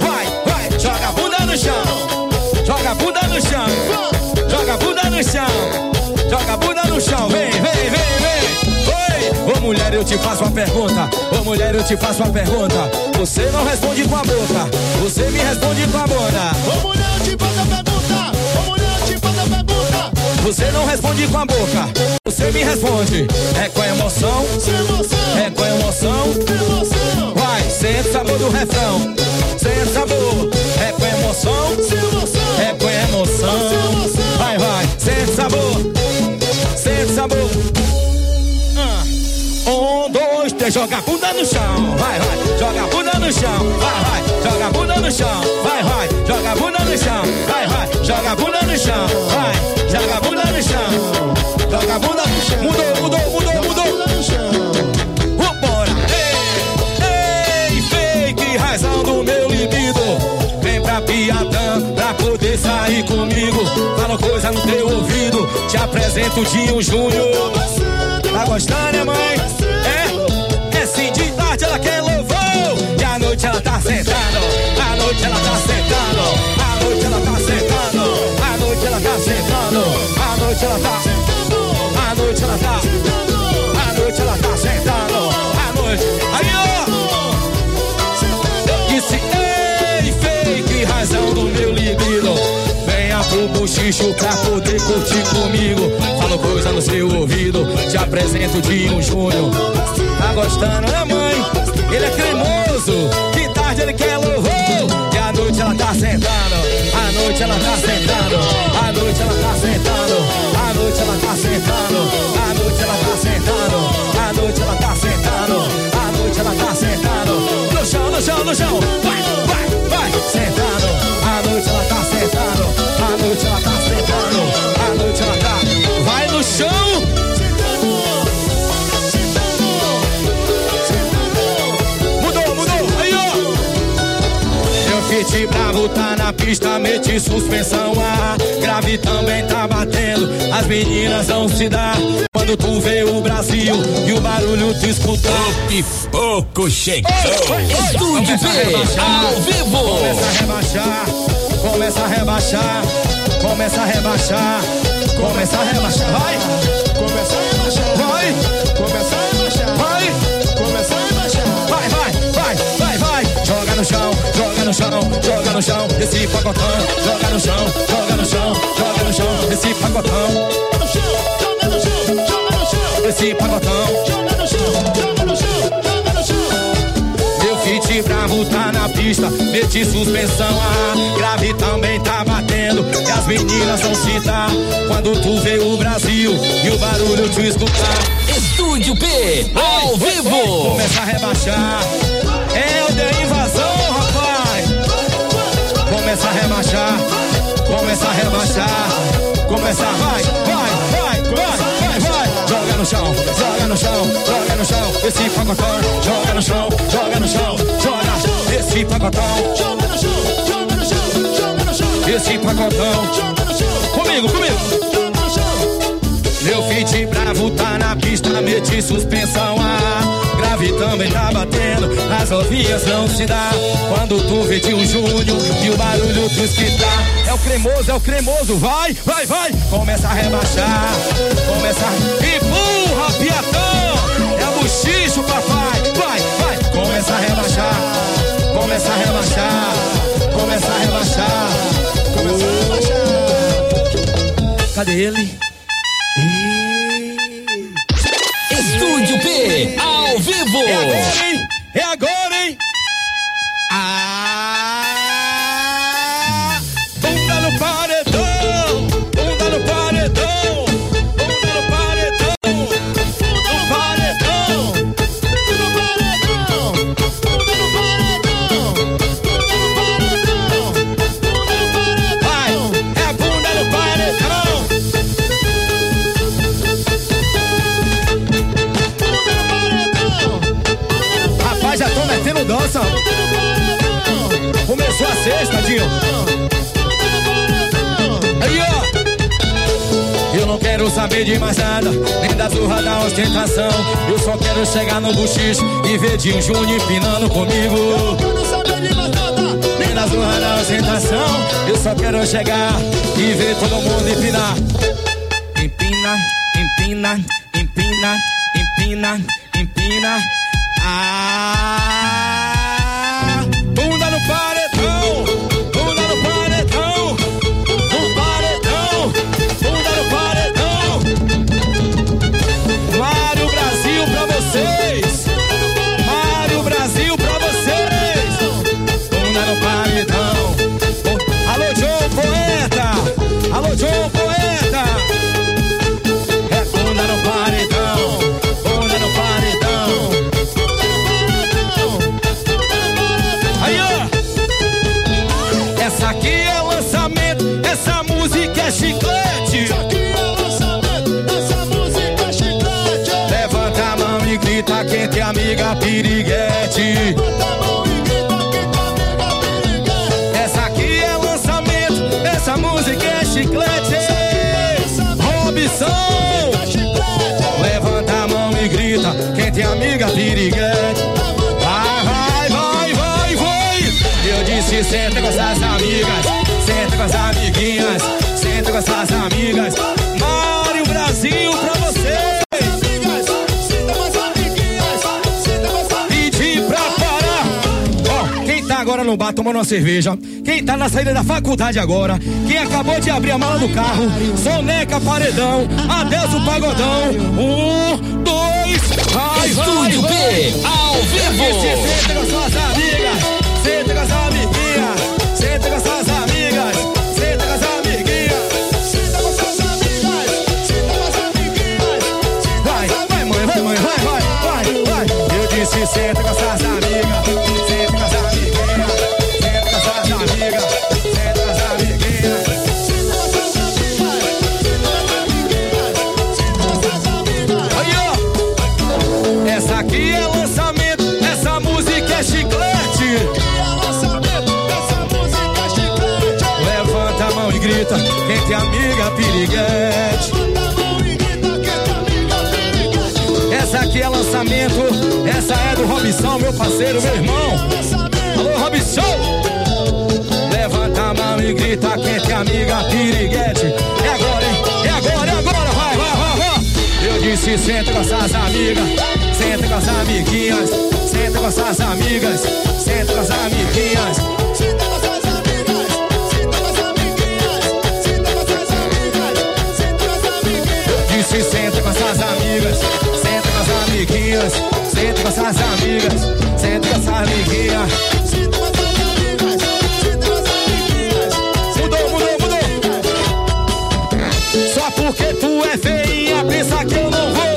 Vai, vai. Joga a bunda no chão. Joga a bunda no chão. Joga a bunda no chão. Joga a bunda no chão. Vem, vem, vem, vem. Ô mulher, eu te faço uma pergunta. Ô mulher, eu te faço uma pergunta. Você não responde com a boca. Você me responde com a bunda. Ô mulher, eu te faço a pergunta. Você não responde com a boca. Você me responde. É com emoção. É com emoção. Vai, sente o sabor do refrão. Sente o sabor. É com emoção. É com emoção. Vai, vai, sente o sabor. Sente o sabor. Um, dois, três, joga a bunda no chão. Vai, vai, joga a bunda no chão. Vai, vai, joga a bunda no chão. Vai, vai, joga a bunda no chão. Vai, vai, joga a bunda no chão. Vai, joga a bunda no chão. Joga a bunda no chão. Mudou, mudou, mudou, mudou. Vambora! Ei, ei, fake, razão do meu libido. Vem pra Piatã pra poder sair comigo. Fala coisa no teu ouvido. Te apresento o Dinho Júnior. Tá gostando, né, mãe? É? É sim, de tarde ela quer louvor. E à noite ela tá sentando. À noite ela tá sentando. À noite ela tá sentando. À noite ela tá sentando. À noite ela tá. À noite ela tá À noite ela tá Bochicho pra poder curtir comigo. Falo coisa no seu ouvido, te apresento de um Júnior. Tá gostando, né, mãe? Ele é cremoso, de tarde ele quer louvor. E à noite ela tá sentando, à noite ela tá sentando, à noite ela tá sentando, à noite ela tá sentando, à noite ela tá sentando, à noite ela tá sentando, à noite ela tá sentando. No chão, no chão, no chão, vai, sentando. À noite ela tá sentando, à noite ela tá sentando, à noite ela tá. Vai no chão. Mudou, mudou, aí ó. Eu fit bravo, tá na pista, meti suspensão a Grave também tá batendo, as meninas não se dá Quando tu vê o Brasil e o barulho tu escuta Pipoco chegou. Estúdio B, ao vivo. Começa a rebaixar, começa a rebaixar Começa a rebaixar, começa a rebaixar Vai, Começa a rebaixar. vai, Começa a rebaixar. vai Começa a rebaixar. Vai, vai, vai, vai, vai. Joga no chão, joga no chão, joga no chão. Esse pacotão, joga no chão, joga no chão, joga no chão. Esse pacotão, meti suspensão a grave também tá batendo. E as meninas vão citar quando tu vê o Brasil e o barulho te escutar. Estúdio P, ao vivo. Começa a rebaixar. É o invasão, rapaz. Começa a rebaixar. Começa a rebaixar. Começa, vai, vai, vai, vai, vai, vai. Joga no chão, joga no chão, joga no chão. Esse pacotão, joga no chão, joga no chão, joga. Esse pacotão, joga no joga no joga no. Esse pacotão. Comigo, comigo. Meu fit bravo tá na pista, meti suspensão. A Grave também tá batendo, as novinhas não se dá. Quando tu vê tio Júnior e o barulho tu escutar É o cremoso, é o cremoso, vai, vai, vai. Começa a rebaixar, começa a... Empurra, piatão, é o buchicho, papai. Vai, vai, começa a rebaixar, começa a rebaixar Começa a rebaixar, começa a rebaixar Cadê ele? Estúdio P, ao vivo. É agora, hein? É agora, Começou a sexta, Dinho. Aí, ó. Eu não quero saber de mais nada, nem da zurra da ostentação. Eu só quero chegar no buchicho e ver Dinho Júnior empinando comigo. Nem da zurra da ostentação. Eu só quero chegar e ver todo mundo empinar. Empina, empina, empina, empina, empina. Ah, amiga piriguete. Essa aqui é lançamento, essa música é chiclete. Robson, levanta a mão e grita quente, amiga piriguete. Vai, vai, vai, vai, vai. Eu disse senta com essas amigas, senta com as amiguinhas, senta com essas amigas. Mário Brasil no bar tomando uma cerveja, quem tá na saída da faculdade agora, quem acabou de abrir a mala do carro, Soneca Paredão, Adeus o Pagodão. Um, dois, vai, Estúdio vai, vai. ao vivo. Piriguete. Essa aqui é lançamento, essa é do Robson, meu parceiro, meu irmão. Alô, Robson! Levanta a mão e grita, quem tem amiga piriguete. É agora, hein? É agora, é agora, vai, vai, vai, vai. Eu disse, senta com essas amigas, senta com as amiguinhas, senta com essas amigas, senta com as amiguinhas. com essas amigas, senta com essas amiguinhas. Amigas. Mudou, mudou, mudou. Só porque tu é feinha, pensa que eu não vou.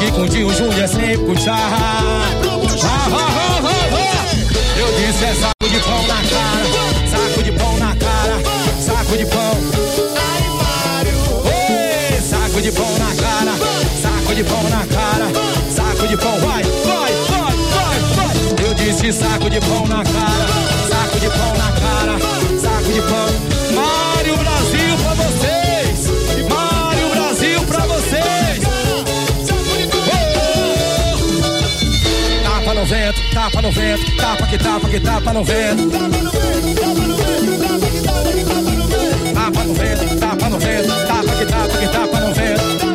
que com o Júlia é sempre com. Disse saco de pão na cara, saco de pão na cara, saco de pão. Mário Brasil pra vocês, Mário Brasil pra vocês. Tapa no vento, tapa no vento, tapa que tapa que tapa no vento. Tapa no vento, tapa no vento, tapa que tapa que tapa no vento.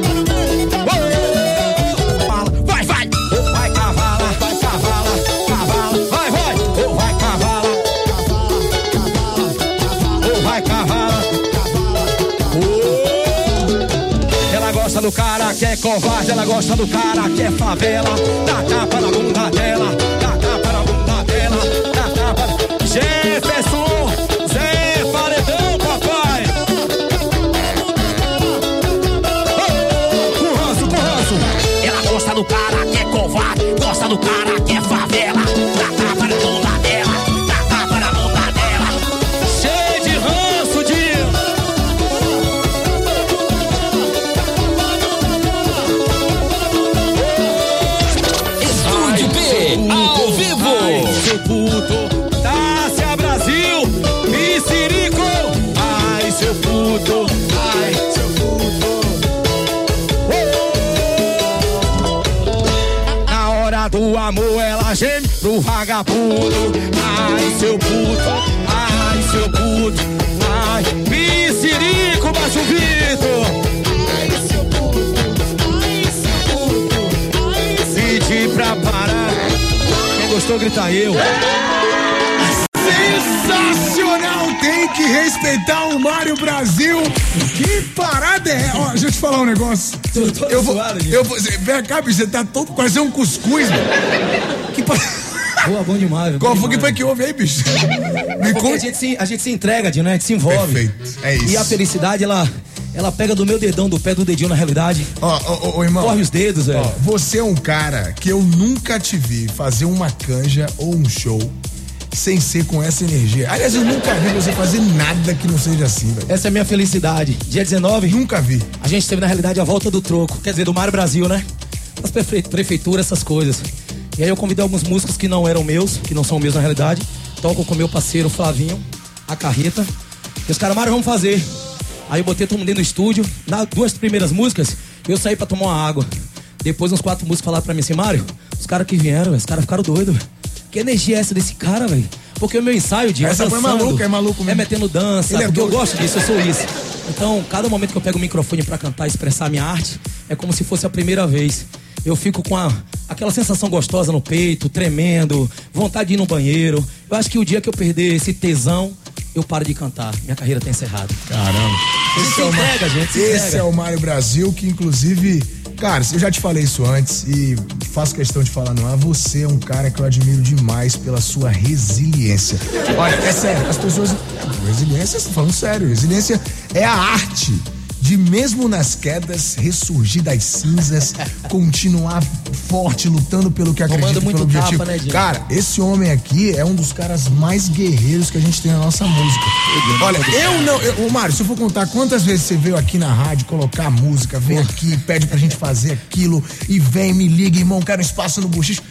Do cara que é covarde, ela gosta do cara que é favela. Dá tapa na bunda dela, dá tapa na bunda dela, dá tapa. Jefferson, Zé Paredão, papai. Oh, com ranço, com ranço. Ela gosta do cara que é covarde, gosta do cara Quem gostou, grita eu. Sensacional! Tem que respeitar o Mário Brasil. Que parada é? Ó, deixa eu te falar um negócio. Eu vou. Eu vou vem cá, bicho, você tá todo quase um cuscuz, mano. Que pa... Boa, bom demais. Qual foi que foi que houve aí, bicho? Me conta. a gente, se, a gente se entrega, Dino, né? A gente se envolve. Perfeito, é isso. E a felicidade, ela, ela pega do meu dedão, do pé do dedinho na realidade. Ó, ó, ó, irmão. Corre os dedos, velho. Ó, você é um cara que eu nunca te vi fazer uma canja ou um show sem ser com essa energia. Aliás, eu nunca vi você fazer nada que não seja assim, velho. Essa é a minha felicidade. Dia 19. Nunca vi. A gente teve, na realidade, a volta do troco. Quer dizer, do Mário Brasil, né? As prefe- prefeituras, essas coisas. E aí eu convidei alguns músicos que não eram meus, que não são meus na realidade. Toco com meu parceiro Flavinho, a carreta. E os caras, Mário, vamos fazer. Aí eu botei todo mundo dentro do estúdio. Nas duas primeiras músicas, eu saí pra tomar uma água. Depois uns quatro músicos falaram pra mim assim, Mário, os caras que vieram, os caras ficaram doidos. Que energia é essa desse cara, velho? Porque o meu ensaio, de Essa foi maluca, é maluco mesmo. É metendo dança, Ele é porque eu doido. gosto disso, eu sou isso. Então, cada momento que eu pego o microfone pra cantar e expressar minha arte, é como se fosse a primeira vez. Eu fico com a, aquela sensação gostosa no peito, tremendo, vontade de ir no banheiro. Eu acho que o dia que eu perder esse tesão, eu paro de cantar. Minha carreira tá encerrada. Caramba. Esse é o entrega, gente, se Esse entrega. é o Mário Brasil, que inclusive, cara, eu já te falei isso antes e faço questão de falar não. Você é um cara que eu admiro demais pela sua resiliência. Olha, é sério, as pessoas. Resiliência, tô falando sério, resiliência é a arte. De mesmo nas quedas, ressurgir das cinzas, continuar forte, lutando pelo que acredita, Tomando muito pelo objetivo. tapa, né? Cara, esse homem aqui é um dos caras mais guerreiros que a gente tem na nossa música. Olha, eu não. Eu, ô, Mário, se eu for contar quantas vezes você veio aqui na rádio colocar música, vem aqui, pede pra gente fazer aquilo, e vem, me liga, irmão, quero um espaço no buchicho.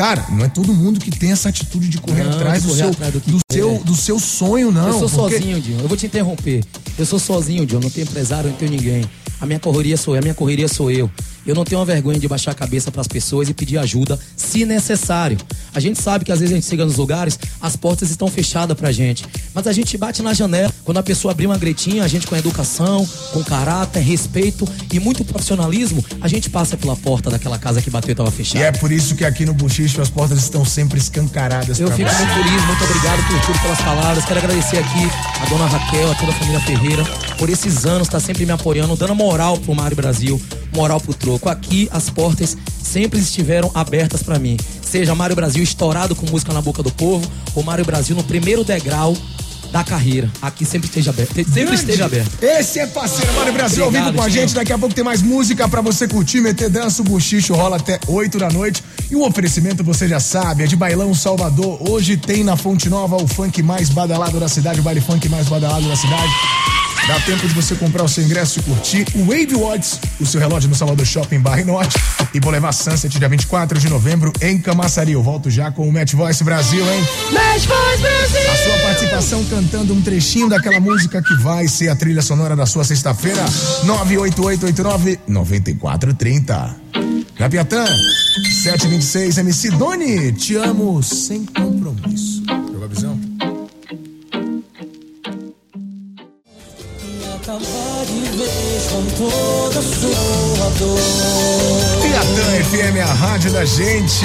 Cara, não é todo mundo que tem essa atitude de correr Não, atrás de do, correr seu, atrás do do, seu, do seu sonho, não. eu sou porque- sozinho, Dinho. Eu vou te interromper. Eu sou sozinho, Dinho. Não tenho empresário, não tenho ninguém. A minha correria sou eu, a minha correria sou eu. Eu não tenho uma vergonha de baixar a cabeça pras pessoas e pedir ajuda, se necessário. A gente sabe que às vezes a gente chega nos lugares, as portas estão fechadas pra gente. Mas a gente bate na janela. Quando a pessoa abrir uma gretinha, a gente com educação, com caráter, respeito e muito profissionalismo, a gente passa pela porta daquela casa que bateu e tava E fechada. é por isso que aqui no Buchicho as portas estão sempre escancaradas Eu fico você. muito feliz, muito obrigado por tudo, pelas palavras. Quero agradecer aqui a dona Raquel, a toda a família Ferreira, por esses anos, tá sempre me apoiando, dando moral pro Mário Brasil, moral pro troco. Aqui as portas sempre estiveram abertas pra mim. Seja Mário Brasil estourado com música na boca do povo, ou Mário Brasil no primeiro degrau da carreira. Aqui sempre esteja aberto. Sempre Grande. esteja aberto. Esse é parceiro, Mário Brasil, ao Obrigado, vivo com a gente. Daqui a pouco tem mais música pra você curtir, meter dança, o buchicho rola até 8 da noite. E o oferecimento, você já sabe, é de Bailão Salvador. Hoje tem na Fonte Nova o funk mais badalado da cidade, o baile funk mais badalado da cidade. Dá tempo de você comprar o seu ingresso e curtir o Wave Watts, o seu relógio no Salvador Shopping Barre Norte. E vou levar Sunset dia 24 de novembro em Camaçari. Eu volto já com o Match Voice Brasil, hein? Match Voice Brasil! A sua participação cantando um trechinho daquela música que vai ser a trilha sonora da sua sexta-feira, 98889-9430. Gapiatã, 726, MC Doni, te amo sem compromisso. Acabar de vez com toda sua dor. Piatã FM, a rádio da gente.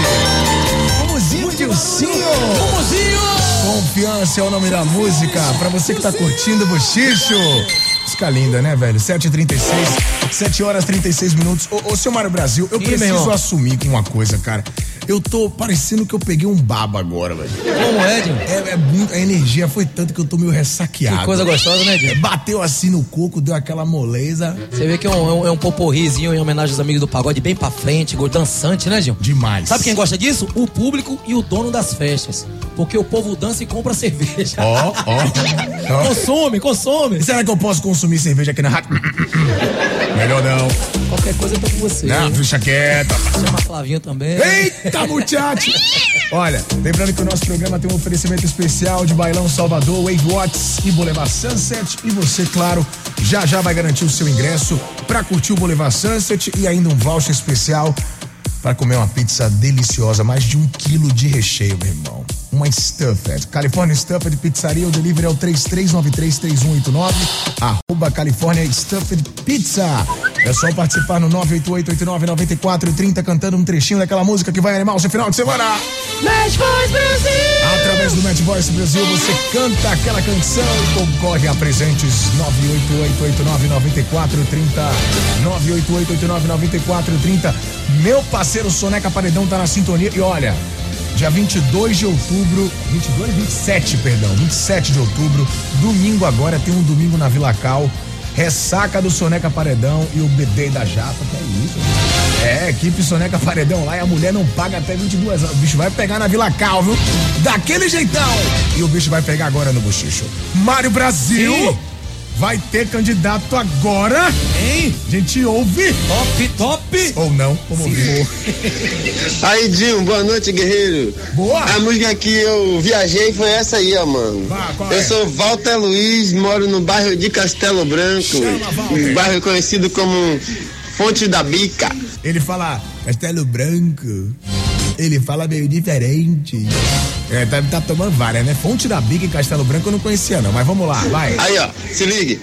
Mumuzinho Dilcinho. Mumuzinho. Confiança é o nome da música. Pra você que tá curtindo o bochicho. Música linda, né, velho? 7h36, 7 horas 36 minutos. Ô, ô seu Mário Brasil, eu preciso irmão. assumir com uma coisa, cara. Eu tô parecendo que eu peguei um baba agora, velho. Como é, Dinho? É, é muito, a energia foi tanto que eu tô meio ressaqueado. Que coisa gostosa, né, Dinho? Bateu assim no coco, deu aquela moleza. Você vê que é um, é um, é poporrizinho em homenagem aos amigos do pagode, bem pra frente, dançante, né, Gil? Demais. Sabe quem gosta disso? O público e o dono das festas. Porque o povo dança e compra cerveja. Ó, ó. ó. Consome, consome. Será que eu posso consumir cerveja aqui na rádio? Melhor não. Qualquer coisa eu tô com você. Não, deixa quieta. Chama Flavinho também. Eita, muchacho! Olha, lembrando que o nosso programa tem um oferecimento especial de Bailão Salvador, Wave Watts e Boulevard Sunset. E você, claro, já já vai garantir o seu ingresso para curtir o Boulevard Sunset e ainda um voucher especial para comer uma pizza deliciosa, mais de um quilo de recheio, meu irmão. Uma Stuffed. California Stuffed Pizzaria, o delivery é o 33933189, arroba California Stuffed Pizza. É só participar no 988899430 cantando um trechinho daquela música que vai animar o seu final de semana. Match Voice Brasil! Através do Match Voice Brasil, você canta aquela canção e concorre a presentes 988899430. 988899430. Meu parceiro Soneca Paredão tá na sintonia e olha, dia 22 de outubro, 22, 27, perdão, 27 de outubro, domingo agora tem um domingo na Vila Cal. Ressaca do Soneca Paredão e o bebê da Japa, que é isso? É, equipe Soneca Paredão lá e a mulher não paga até 22 anos. O bicho vai pegar na Vila Cal, viu? Daquele jeitão. E o bicho vai pegar agora no bochicho. Mário Brasil. Vai ter candidato agora. Hein? A gente ouve. Top, top. Ou não, vamos ouvir. Aí, Dinho, boa noite, guerreiro. Boa. A música que eu viajei foi essa aí, ó, mano. Vá, qual eu é? sou Walter Luiz, moro no bairro de Castelo Branco. Um bairro conhecido como Fonte da Bica. Ele fala Castelo Branco. Ele fala meio diferente. É, tá, tá tomando várias, né? Fonte da Bica e Castelo Branco eu não conhecia, não. Mas vamos lá, vai. Aí, ó, se ligue.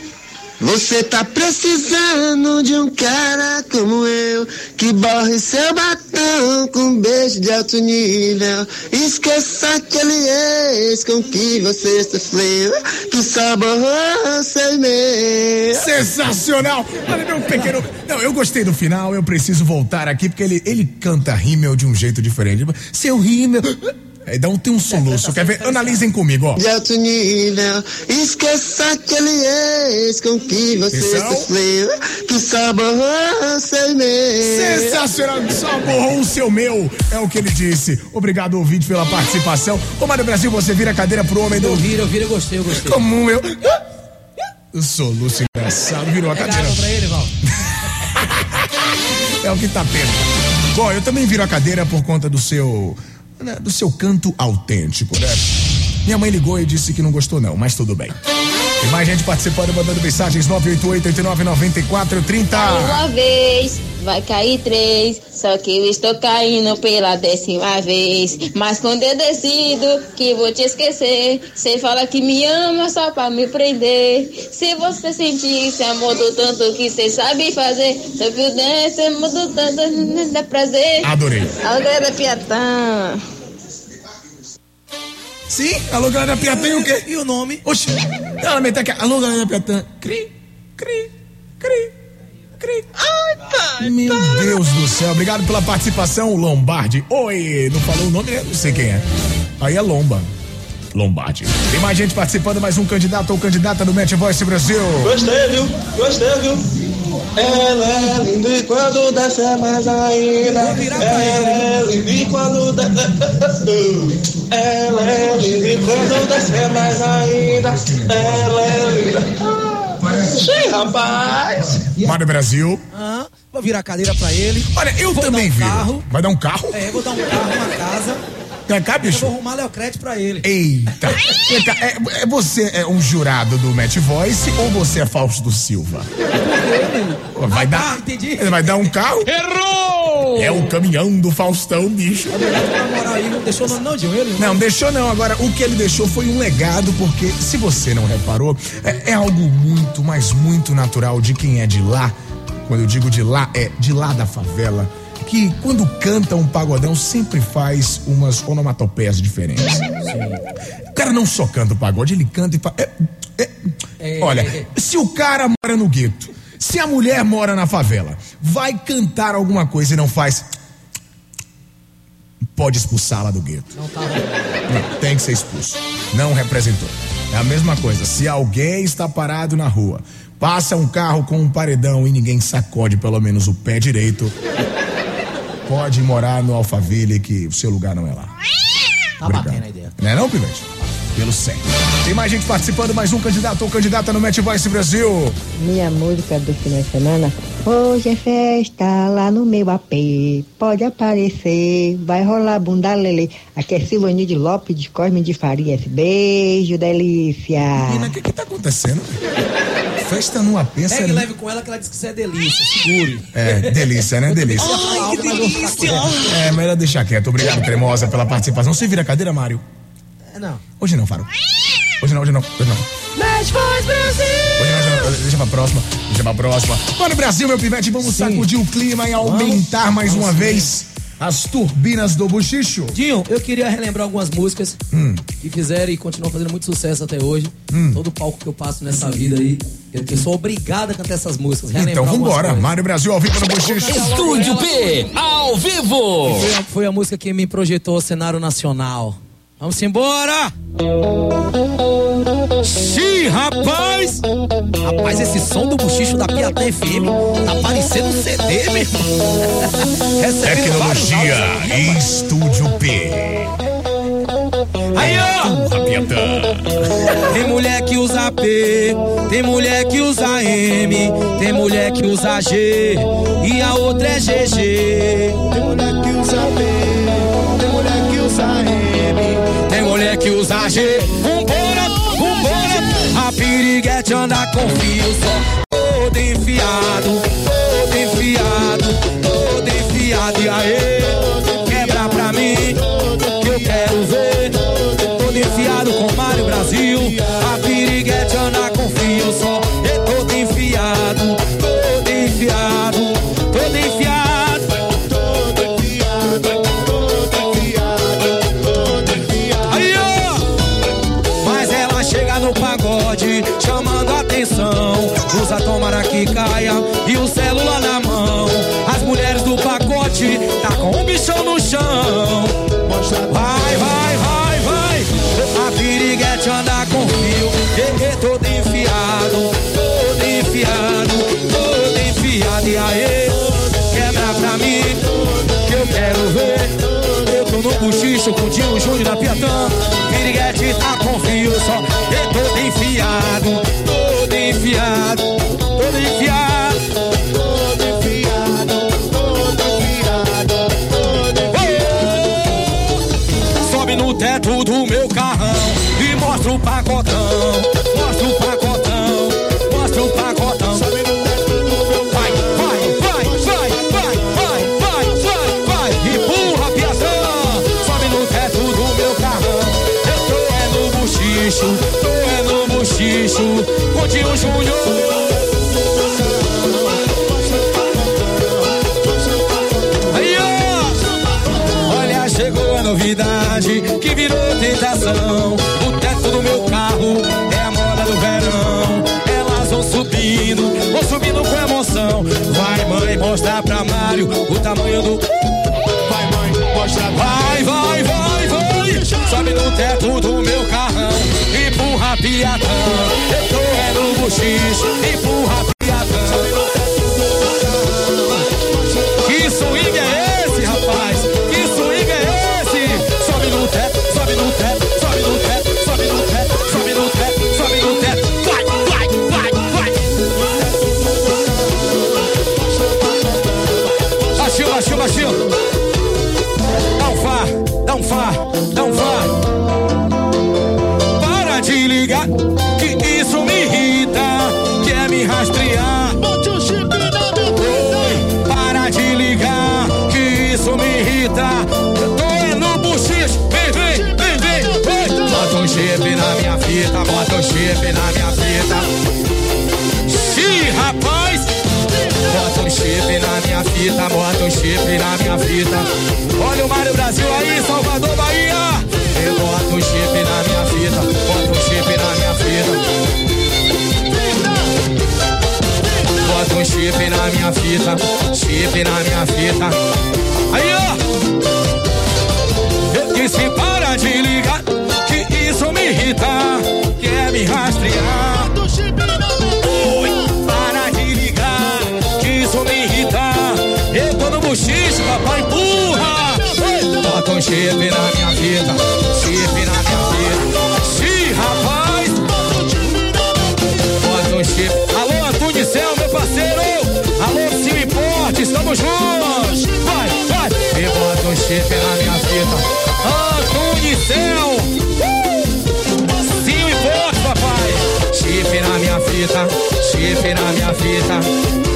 Você tá precisando de um cara como eu Que borre seu batom com um beijo de alto nível Esqueça aquele ex com que você sofreu Que só borrou seu e-mail Sensacional! Olha, meu pequeno. Não, eu gostei do final, eu preciso voltar aqui, porque ele, ele canta rímel de um jeito diferente. Seu rímel. É, dá um, tem um soluço. Quer ver? Analisem comigo, ó. de alto nível Esqueça aquele ex com que você Atenção. sofreu Que só borrou seu e-mail Sensacional, só borrou o seu meu, é o que ele disse. Obrigado, ouvinte, pela participação. Ô, Mário Brasil, você vira a cadeira pro homem do. Eu viro, eu viro, eu gostei, eu gostei. Como eu. O soluço engraçado virou a cadeira. Obrigado pra ele, Val. É o que tá tendo. Bom, eu também viro a cadeira por conta do seu. Né, do seu canto autêntico, né? Minha mãe ligou e disse que não gostou, não, mas tudo bem. Tem mais gente participando, mandando mensagens 988-89-94-30. Uma vez, vai cair três. Só que eu estou caindo pela décima vez. Mas quando eu decido que vou te esquecer, você fala que me ama só pra me prender. Se você sentir esse amor do tanto que você sabe fazer, se eu puder, esse amor do tanto dá prazer. Adorei. Galera da Piatã. Sim, alô, galera Piatã e o quê? E o nome? Oxi, ela meteu aqui, alô, galera Piatã. Cri, cri, cri, cri. Ai, pai. Meu Deus do céu, obrigado pela participação, Lombardi. Oi, não falou o nome, né? não sei quem é. Aí é Lomba. Lombardi. Tem mais gente participando, mais um candidato ou candidata do Match Voice Brasil. Gostei, viu? Gostei, viu? Ela é linda e quando desce é mais ainda. Ela é linda e quando desce. Ela é linda e quando desce é mais ainda. Ela é linda. Sim, rapaz. Mário Brasil. Ah, vou virar a cadeira pra ele. Olha, eu Vou também dar um carro. Vai dar um carro? É, vou dar um carro, uma casa. Quer cá, Eu bicho? vou arrumar Leocrete pra ele. Eita. Vem cá, É, é você é um jurado do Match Voice ou você é Fausto Silva? Vai dar, ele vai dar um carro? Errou! É o caminhão do Faustão, bicho. Aí, não deixou o nome não, Dinho? Ele? Não, deixou não. Agora, o que ele deixou foi um legado, porque se você não reparou, é, é algo muito, mas muito natural de quem é de lá. Quando eu digo de lá, é de lá da favela. Que quando canta um pagodão sempre faz umas onomatopeias diferentes. O cara não só canta o pagode, ele canta e faz. é, é, olha, se o cara mora no gueto, se a mulher mora na favela, vai cantar alguma coisa e não faz. Pode expulsá-la do gueto. Não tá Não, tem que ser expulso. Não representou. É a mesma coisa. Se alguém está parado na rua, passa um carro com um paredão e ninguém sacode pelo menos o pé direito, pode morar no Alphaville que o seu lugar não é lá. Tá Obrigado. batendo a ideia. Não é não, Pivete? Pelo certo. Tem mais gente participando, mais um candidato ou candidata no Match Voice Brasil. Minha música do final de semana. Hoje é festa lá no meu AP. Pode aparecer, vai rolar bunda lele. Aqui é Silvani de Lopes de Cosme de Farias. Beijo, delícia. Menina, o que que tá acontecendo? Festa no AP, Pega e sério? leve com ela que ela disse que isso é delícia. Segure. É, delícia, né? Delícia. Ai, que delícia. É, melhor deixar quieto. Obrigado, Cremosa, pela participação. Você vira a cadeira, Mário? É, não. Hoje não, Faro. Hoje não, hoje não, hoje não. Match Voice Brasil! Hoje não, hoje não. Deixa pra próxima. Deixa pra próxima. Mano, Brasil, meu pivete, vamos sacudir o clima e aumentar mais uma vez as turbinas do buchicho. Dinho, eu queria relembrar algumas músicas Hum. que fizeram e continuam fazendo muito sucesso até hoje. Hum. Todo palco que eu passo nessa vida aí, eu, eu sou obrigado a cantar essas músicas. relembrar Então vambora. Mário Brasil ao vivo no buchicho. Estúdio P, ao vivo! Foi a, foi a música que me projetou ao cenário nacional. Vamos embora! Sim, rapaz! Rapaz, esse som do buchicho da Piatã FM tá parecendo um CD, meu irmão. Tecnologia áudios aqui, e rapaz. Estúdio P. Aí, ó! Tem mulher que usa P, tem mulher que usa M, tem mulher que usa G e a outra é GG. Tem mulher que usa P, tem mulher que usa G. Vambora, vambora, a piriguete anda com fio só, todo enfiado, todo enfiado, todo enfiado. E aí, mostrar pra Mário o tamanho do. Vai, mãe, mostra. Vai, vai, vai, vai. Sobe no teto do meu carrão, empurra piatão. Eu tô é no buchicho, empurra. Um chip na minha fita. Sim, rapaz. Bota um chip na minha fita, bota um chip na minha fita. Olha o Mário Brasil aí, Salvador, Bahia. Eu boto um chip na minha fita, bota um chip na minha fita. Bota um chip na minha fita, chip na minha fita. Aí, ó. Eu disse para de isso me irrita. Quer me rastrear. Oi, para de ligar, que isso me irrita. Eu tô no buchicho, papai, empurra. Bota um chip na minha fita, chip na minha fita. Sim, rapaz. Bota um chip. Alô, Antônio Céu, meu parceiro. Alô, Sil Importe, estamos juntos. Vai, vai. E bota um chip na minha fita. Antônio Céu. Na minha fita, chip na minha fita.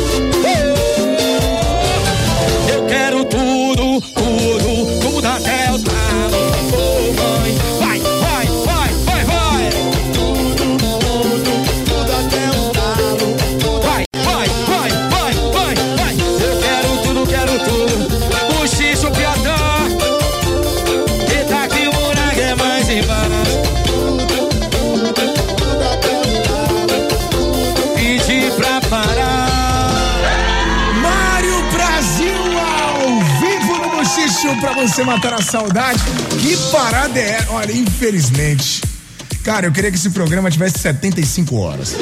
Você matar a saudade. Que parada é? essa? Olha, infelizmente. Cara, eu queria que esse programa tivesse 75 horas.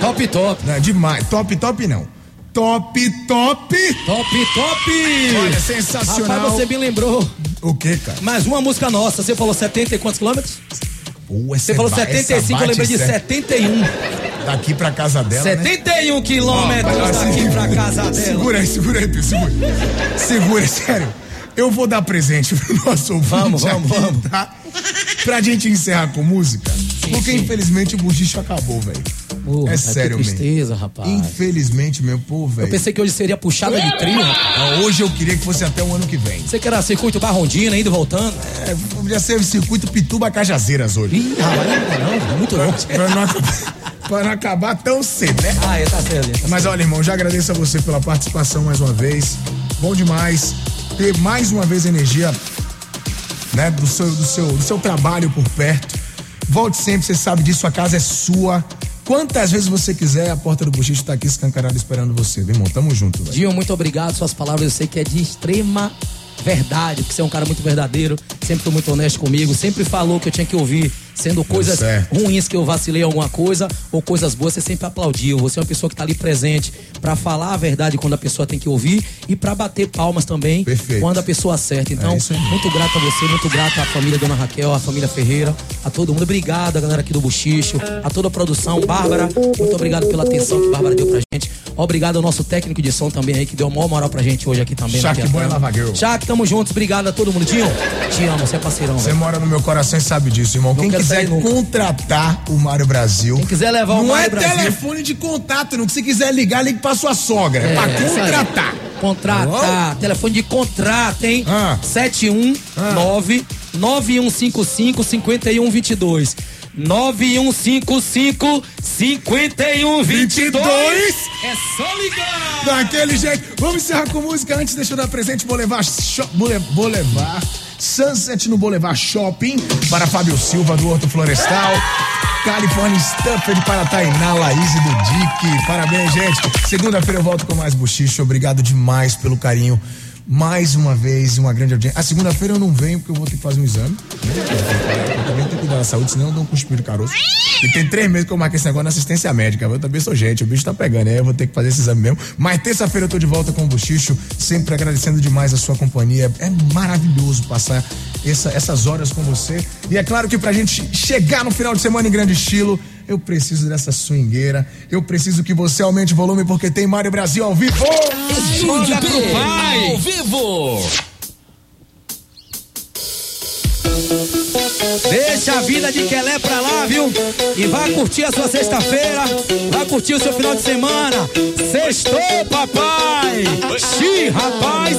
Top, top. Não, demais. Top, top não. Top, top. Top, top. Olha, sensacional. Rapaz, você me lembrou. O que, cara? Mais uma música nossa. Você falou 70 e quantos quilômetros? Você falou 75, eu lembrei de 71. Daqui pra casa dela. né? 71 quilômetros Ó, daqui pra casa dela. Segura aí, segura aí, segura. Segura, sério. Eu vou dar presente pro nosso ouvinte. Vamos, vamos, aqui, vamos. Tá? Pra gente encerrar com música. porque infelizmente o buchicho acabou, velho. É sério, mesmo. tristeza, rapaz. Infelizmente, meu povo, velho. Eu pensei que hoje seria puxada de trio, rapaz. Hoje eu queria que fosse até o ano que vem. Você que era circuito Barrondina, indo voltando. É, podia ser o circuito Pituba Cajazeiras hoje. Ih, rapaz, não, não, é muito longe. Pra não, acabar- pra não acabar tão cedo, né? Ah, é, tá certo. tá Mas olha, irmão, já agradeço a você pela participação mais uma vez. Bom demais ter mais uma vez energia né, do, seu, do, seu, do seu trabalho por perto. Volte sempre, você sabe disso, a casa é sua. Quantas vezes você quiser, a porta do Buchicho tá aqui escancarada esperando você, viu, irmão? Tamo junto, velho. Dinho, muito obrigado. Suas palavras eu sei que é de extrema verdade, porque você é um cara muito verdadeiro, sempre foi muito honesto comigo, sempre falou que eu tinha que ouvir, sendo coisas certo. ruins que eu vacilei alguma coisa ou coisas boas, você sempre aplaudiu. Você é uma pessoa que tá ali presente pra falar a verdade quando a pessoa tem que ouvir e pra bater palmas também Perfeito. quando a pessoa acerta. Então, É isso aí. muito grato a você, muito grato à família Dona Raquel, à família Ferreira, a todo mundo. Obrigado, a galera aqui do Buchicho, a toda a produção. Bárbara, muito obrigado pela atenção que Bárbara deu pra gente. Obrigado ao nosso técnico de som também aí, que deu a maior moral pra gente hoje aqui também. Shaq na Boy Teatrama. Lava Girl. Shaq, tamo juntos. Obrigado a todo mundo. Dinho, te amo, você é parceirão, Você mora no meu coração e sabe disso, irmão. Quem quero quiser contratar o Mário Brasil. Quem quiser levar o não Mário é Brasil. telefone de contato, não. Se quiser ligar, ligue pra sua sogra. É, pra isso aí. contratar. Contratar. Telefone de contrato, hein? Ah. 719 9155 5122. 9155 5122. É só ligar. Daquele jeito. Vamos encerrar com música. Antes, deixa eu dar presente. Boulevard, Shop, Boulevard Sunset no Boulevard Shopping para Fábio Silva do Horto Florestal. California Stuffed para Tainá Laís e do Dick. Parabéns, gente. Segunda-feira eu volto com mais buchicho. Obrigado demais pelo carinho. Mais uma vez, uma grande audiência. A segunda-feira eu não venho porque eu vou ter que fazer um exame. né? Eu também tenho que cuidar da saúde, senão eu dou um cuspinho de caroço. E tem três meses que eu marquei esse negócio na assistência médica. Eu também sou gente, o bicho tá pegando, aí eu vou ter que fazer esse exame mesmo. Mas terça-feira eu tô de volta com o Buchicho, sempre agradecendo demais a sua companhia. É maravilhoso passar essa- essas horas com você. E é claro que pra gente chegar no final de semana em grande estilo, eu preciso dessa swingueira. Eu preciso que você aumente o volume porque tem Mário Brasil ao vivo. Estúdio P, ao vivo. Deixa a vida de Quelé pra lá, viu? E vai curtir a sua sexta-feira, vai curtir o seu final de semana. Sextou, papai! Xi, rapaz!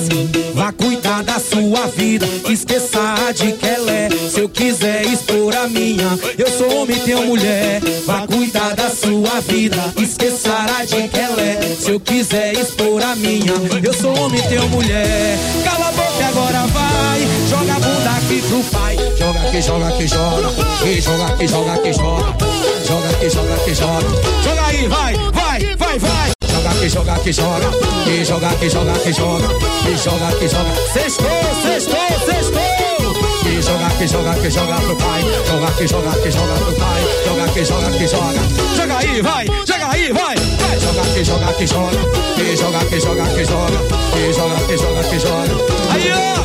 Vá cuidar da sua vida, esqueça de Quelé. Se eu quiser expor a minha, eu sou homem, tenho mulher. Vá cuidar da sua vida, esqueça de Quelé. Se eu quiser expor a minha, eu sou homem, tenho mulher. Cala a boca e agora vai, joga a bunda aqui pro pai. Joga aqui, joga aqui, joga. E joga aqui, joga aqui, joga. Joga aqui, joga aqui, joga. Joga aí, vai, vai, vai, vai. Joga aqui, joga aqui, joga. E joga aqui, joga aqui, joga. E joga aqui, joga. Sextou, sextou, sextou. E joga aqui, joga aqui, joga pro pai. Joga aqui, joga aqui, joga pro pai. Joga aqui, joga aqui, joga. Joga aí, vai, joga aí, vai. Vai, joga aqui, joga aqui, joga. E joga aqui, joga aqui, joga. E joga aqui, joga aqui, joga. Aí, ó.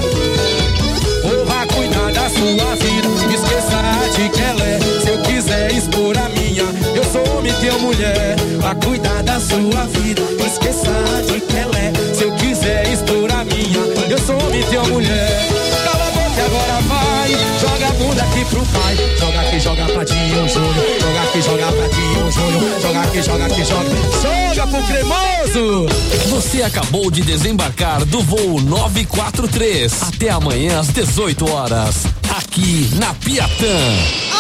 Ou vá cuidar da sua vida, esqueça de que ela é. Se eu quiser expor a minha, eu sou homem, tenho mulher. Vá cuidar da sua vida, esqueça de que ela é. Se eu quiser expor a minha, eu sou homem, tenho mulher. Cala a boca agora vai, aqui pro pai. Joga aqui, joga pra Dinho Júnior. Joga aqui, joga pra Dinho Júnior. Joga aqui, joga aqui, joga. Joga pro cremoso! Você acabou de desembarcar do voo 943. Até amanhã às 18 horas. Aqui na Piatã.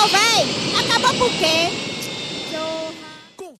Ô, véi, acabou por quê?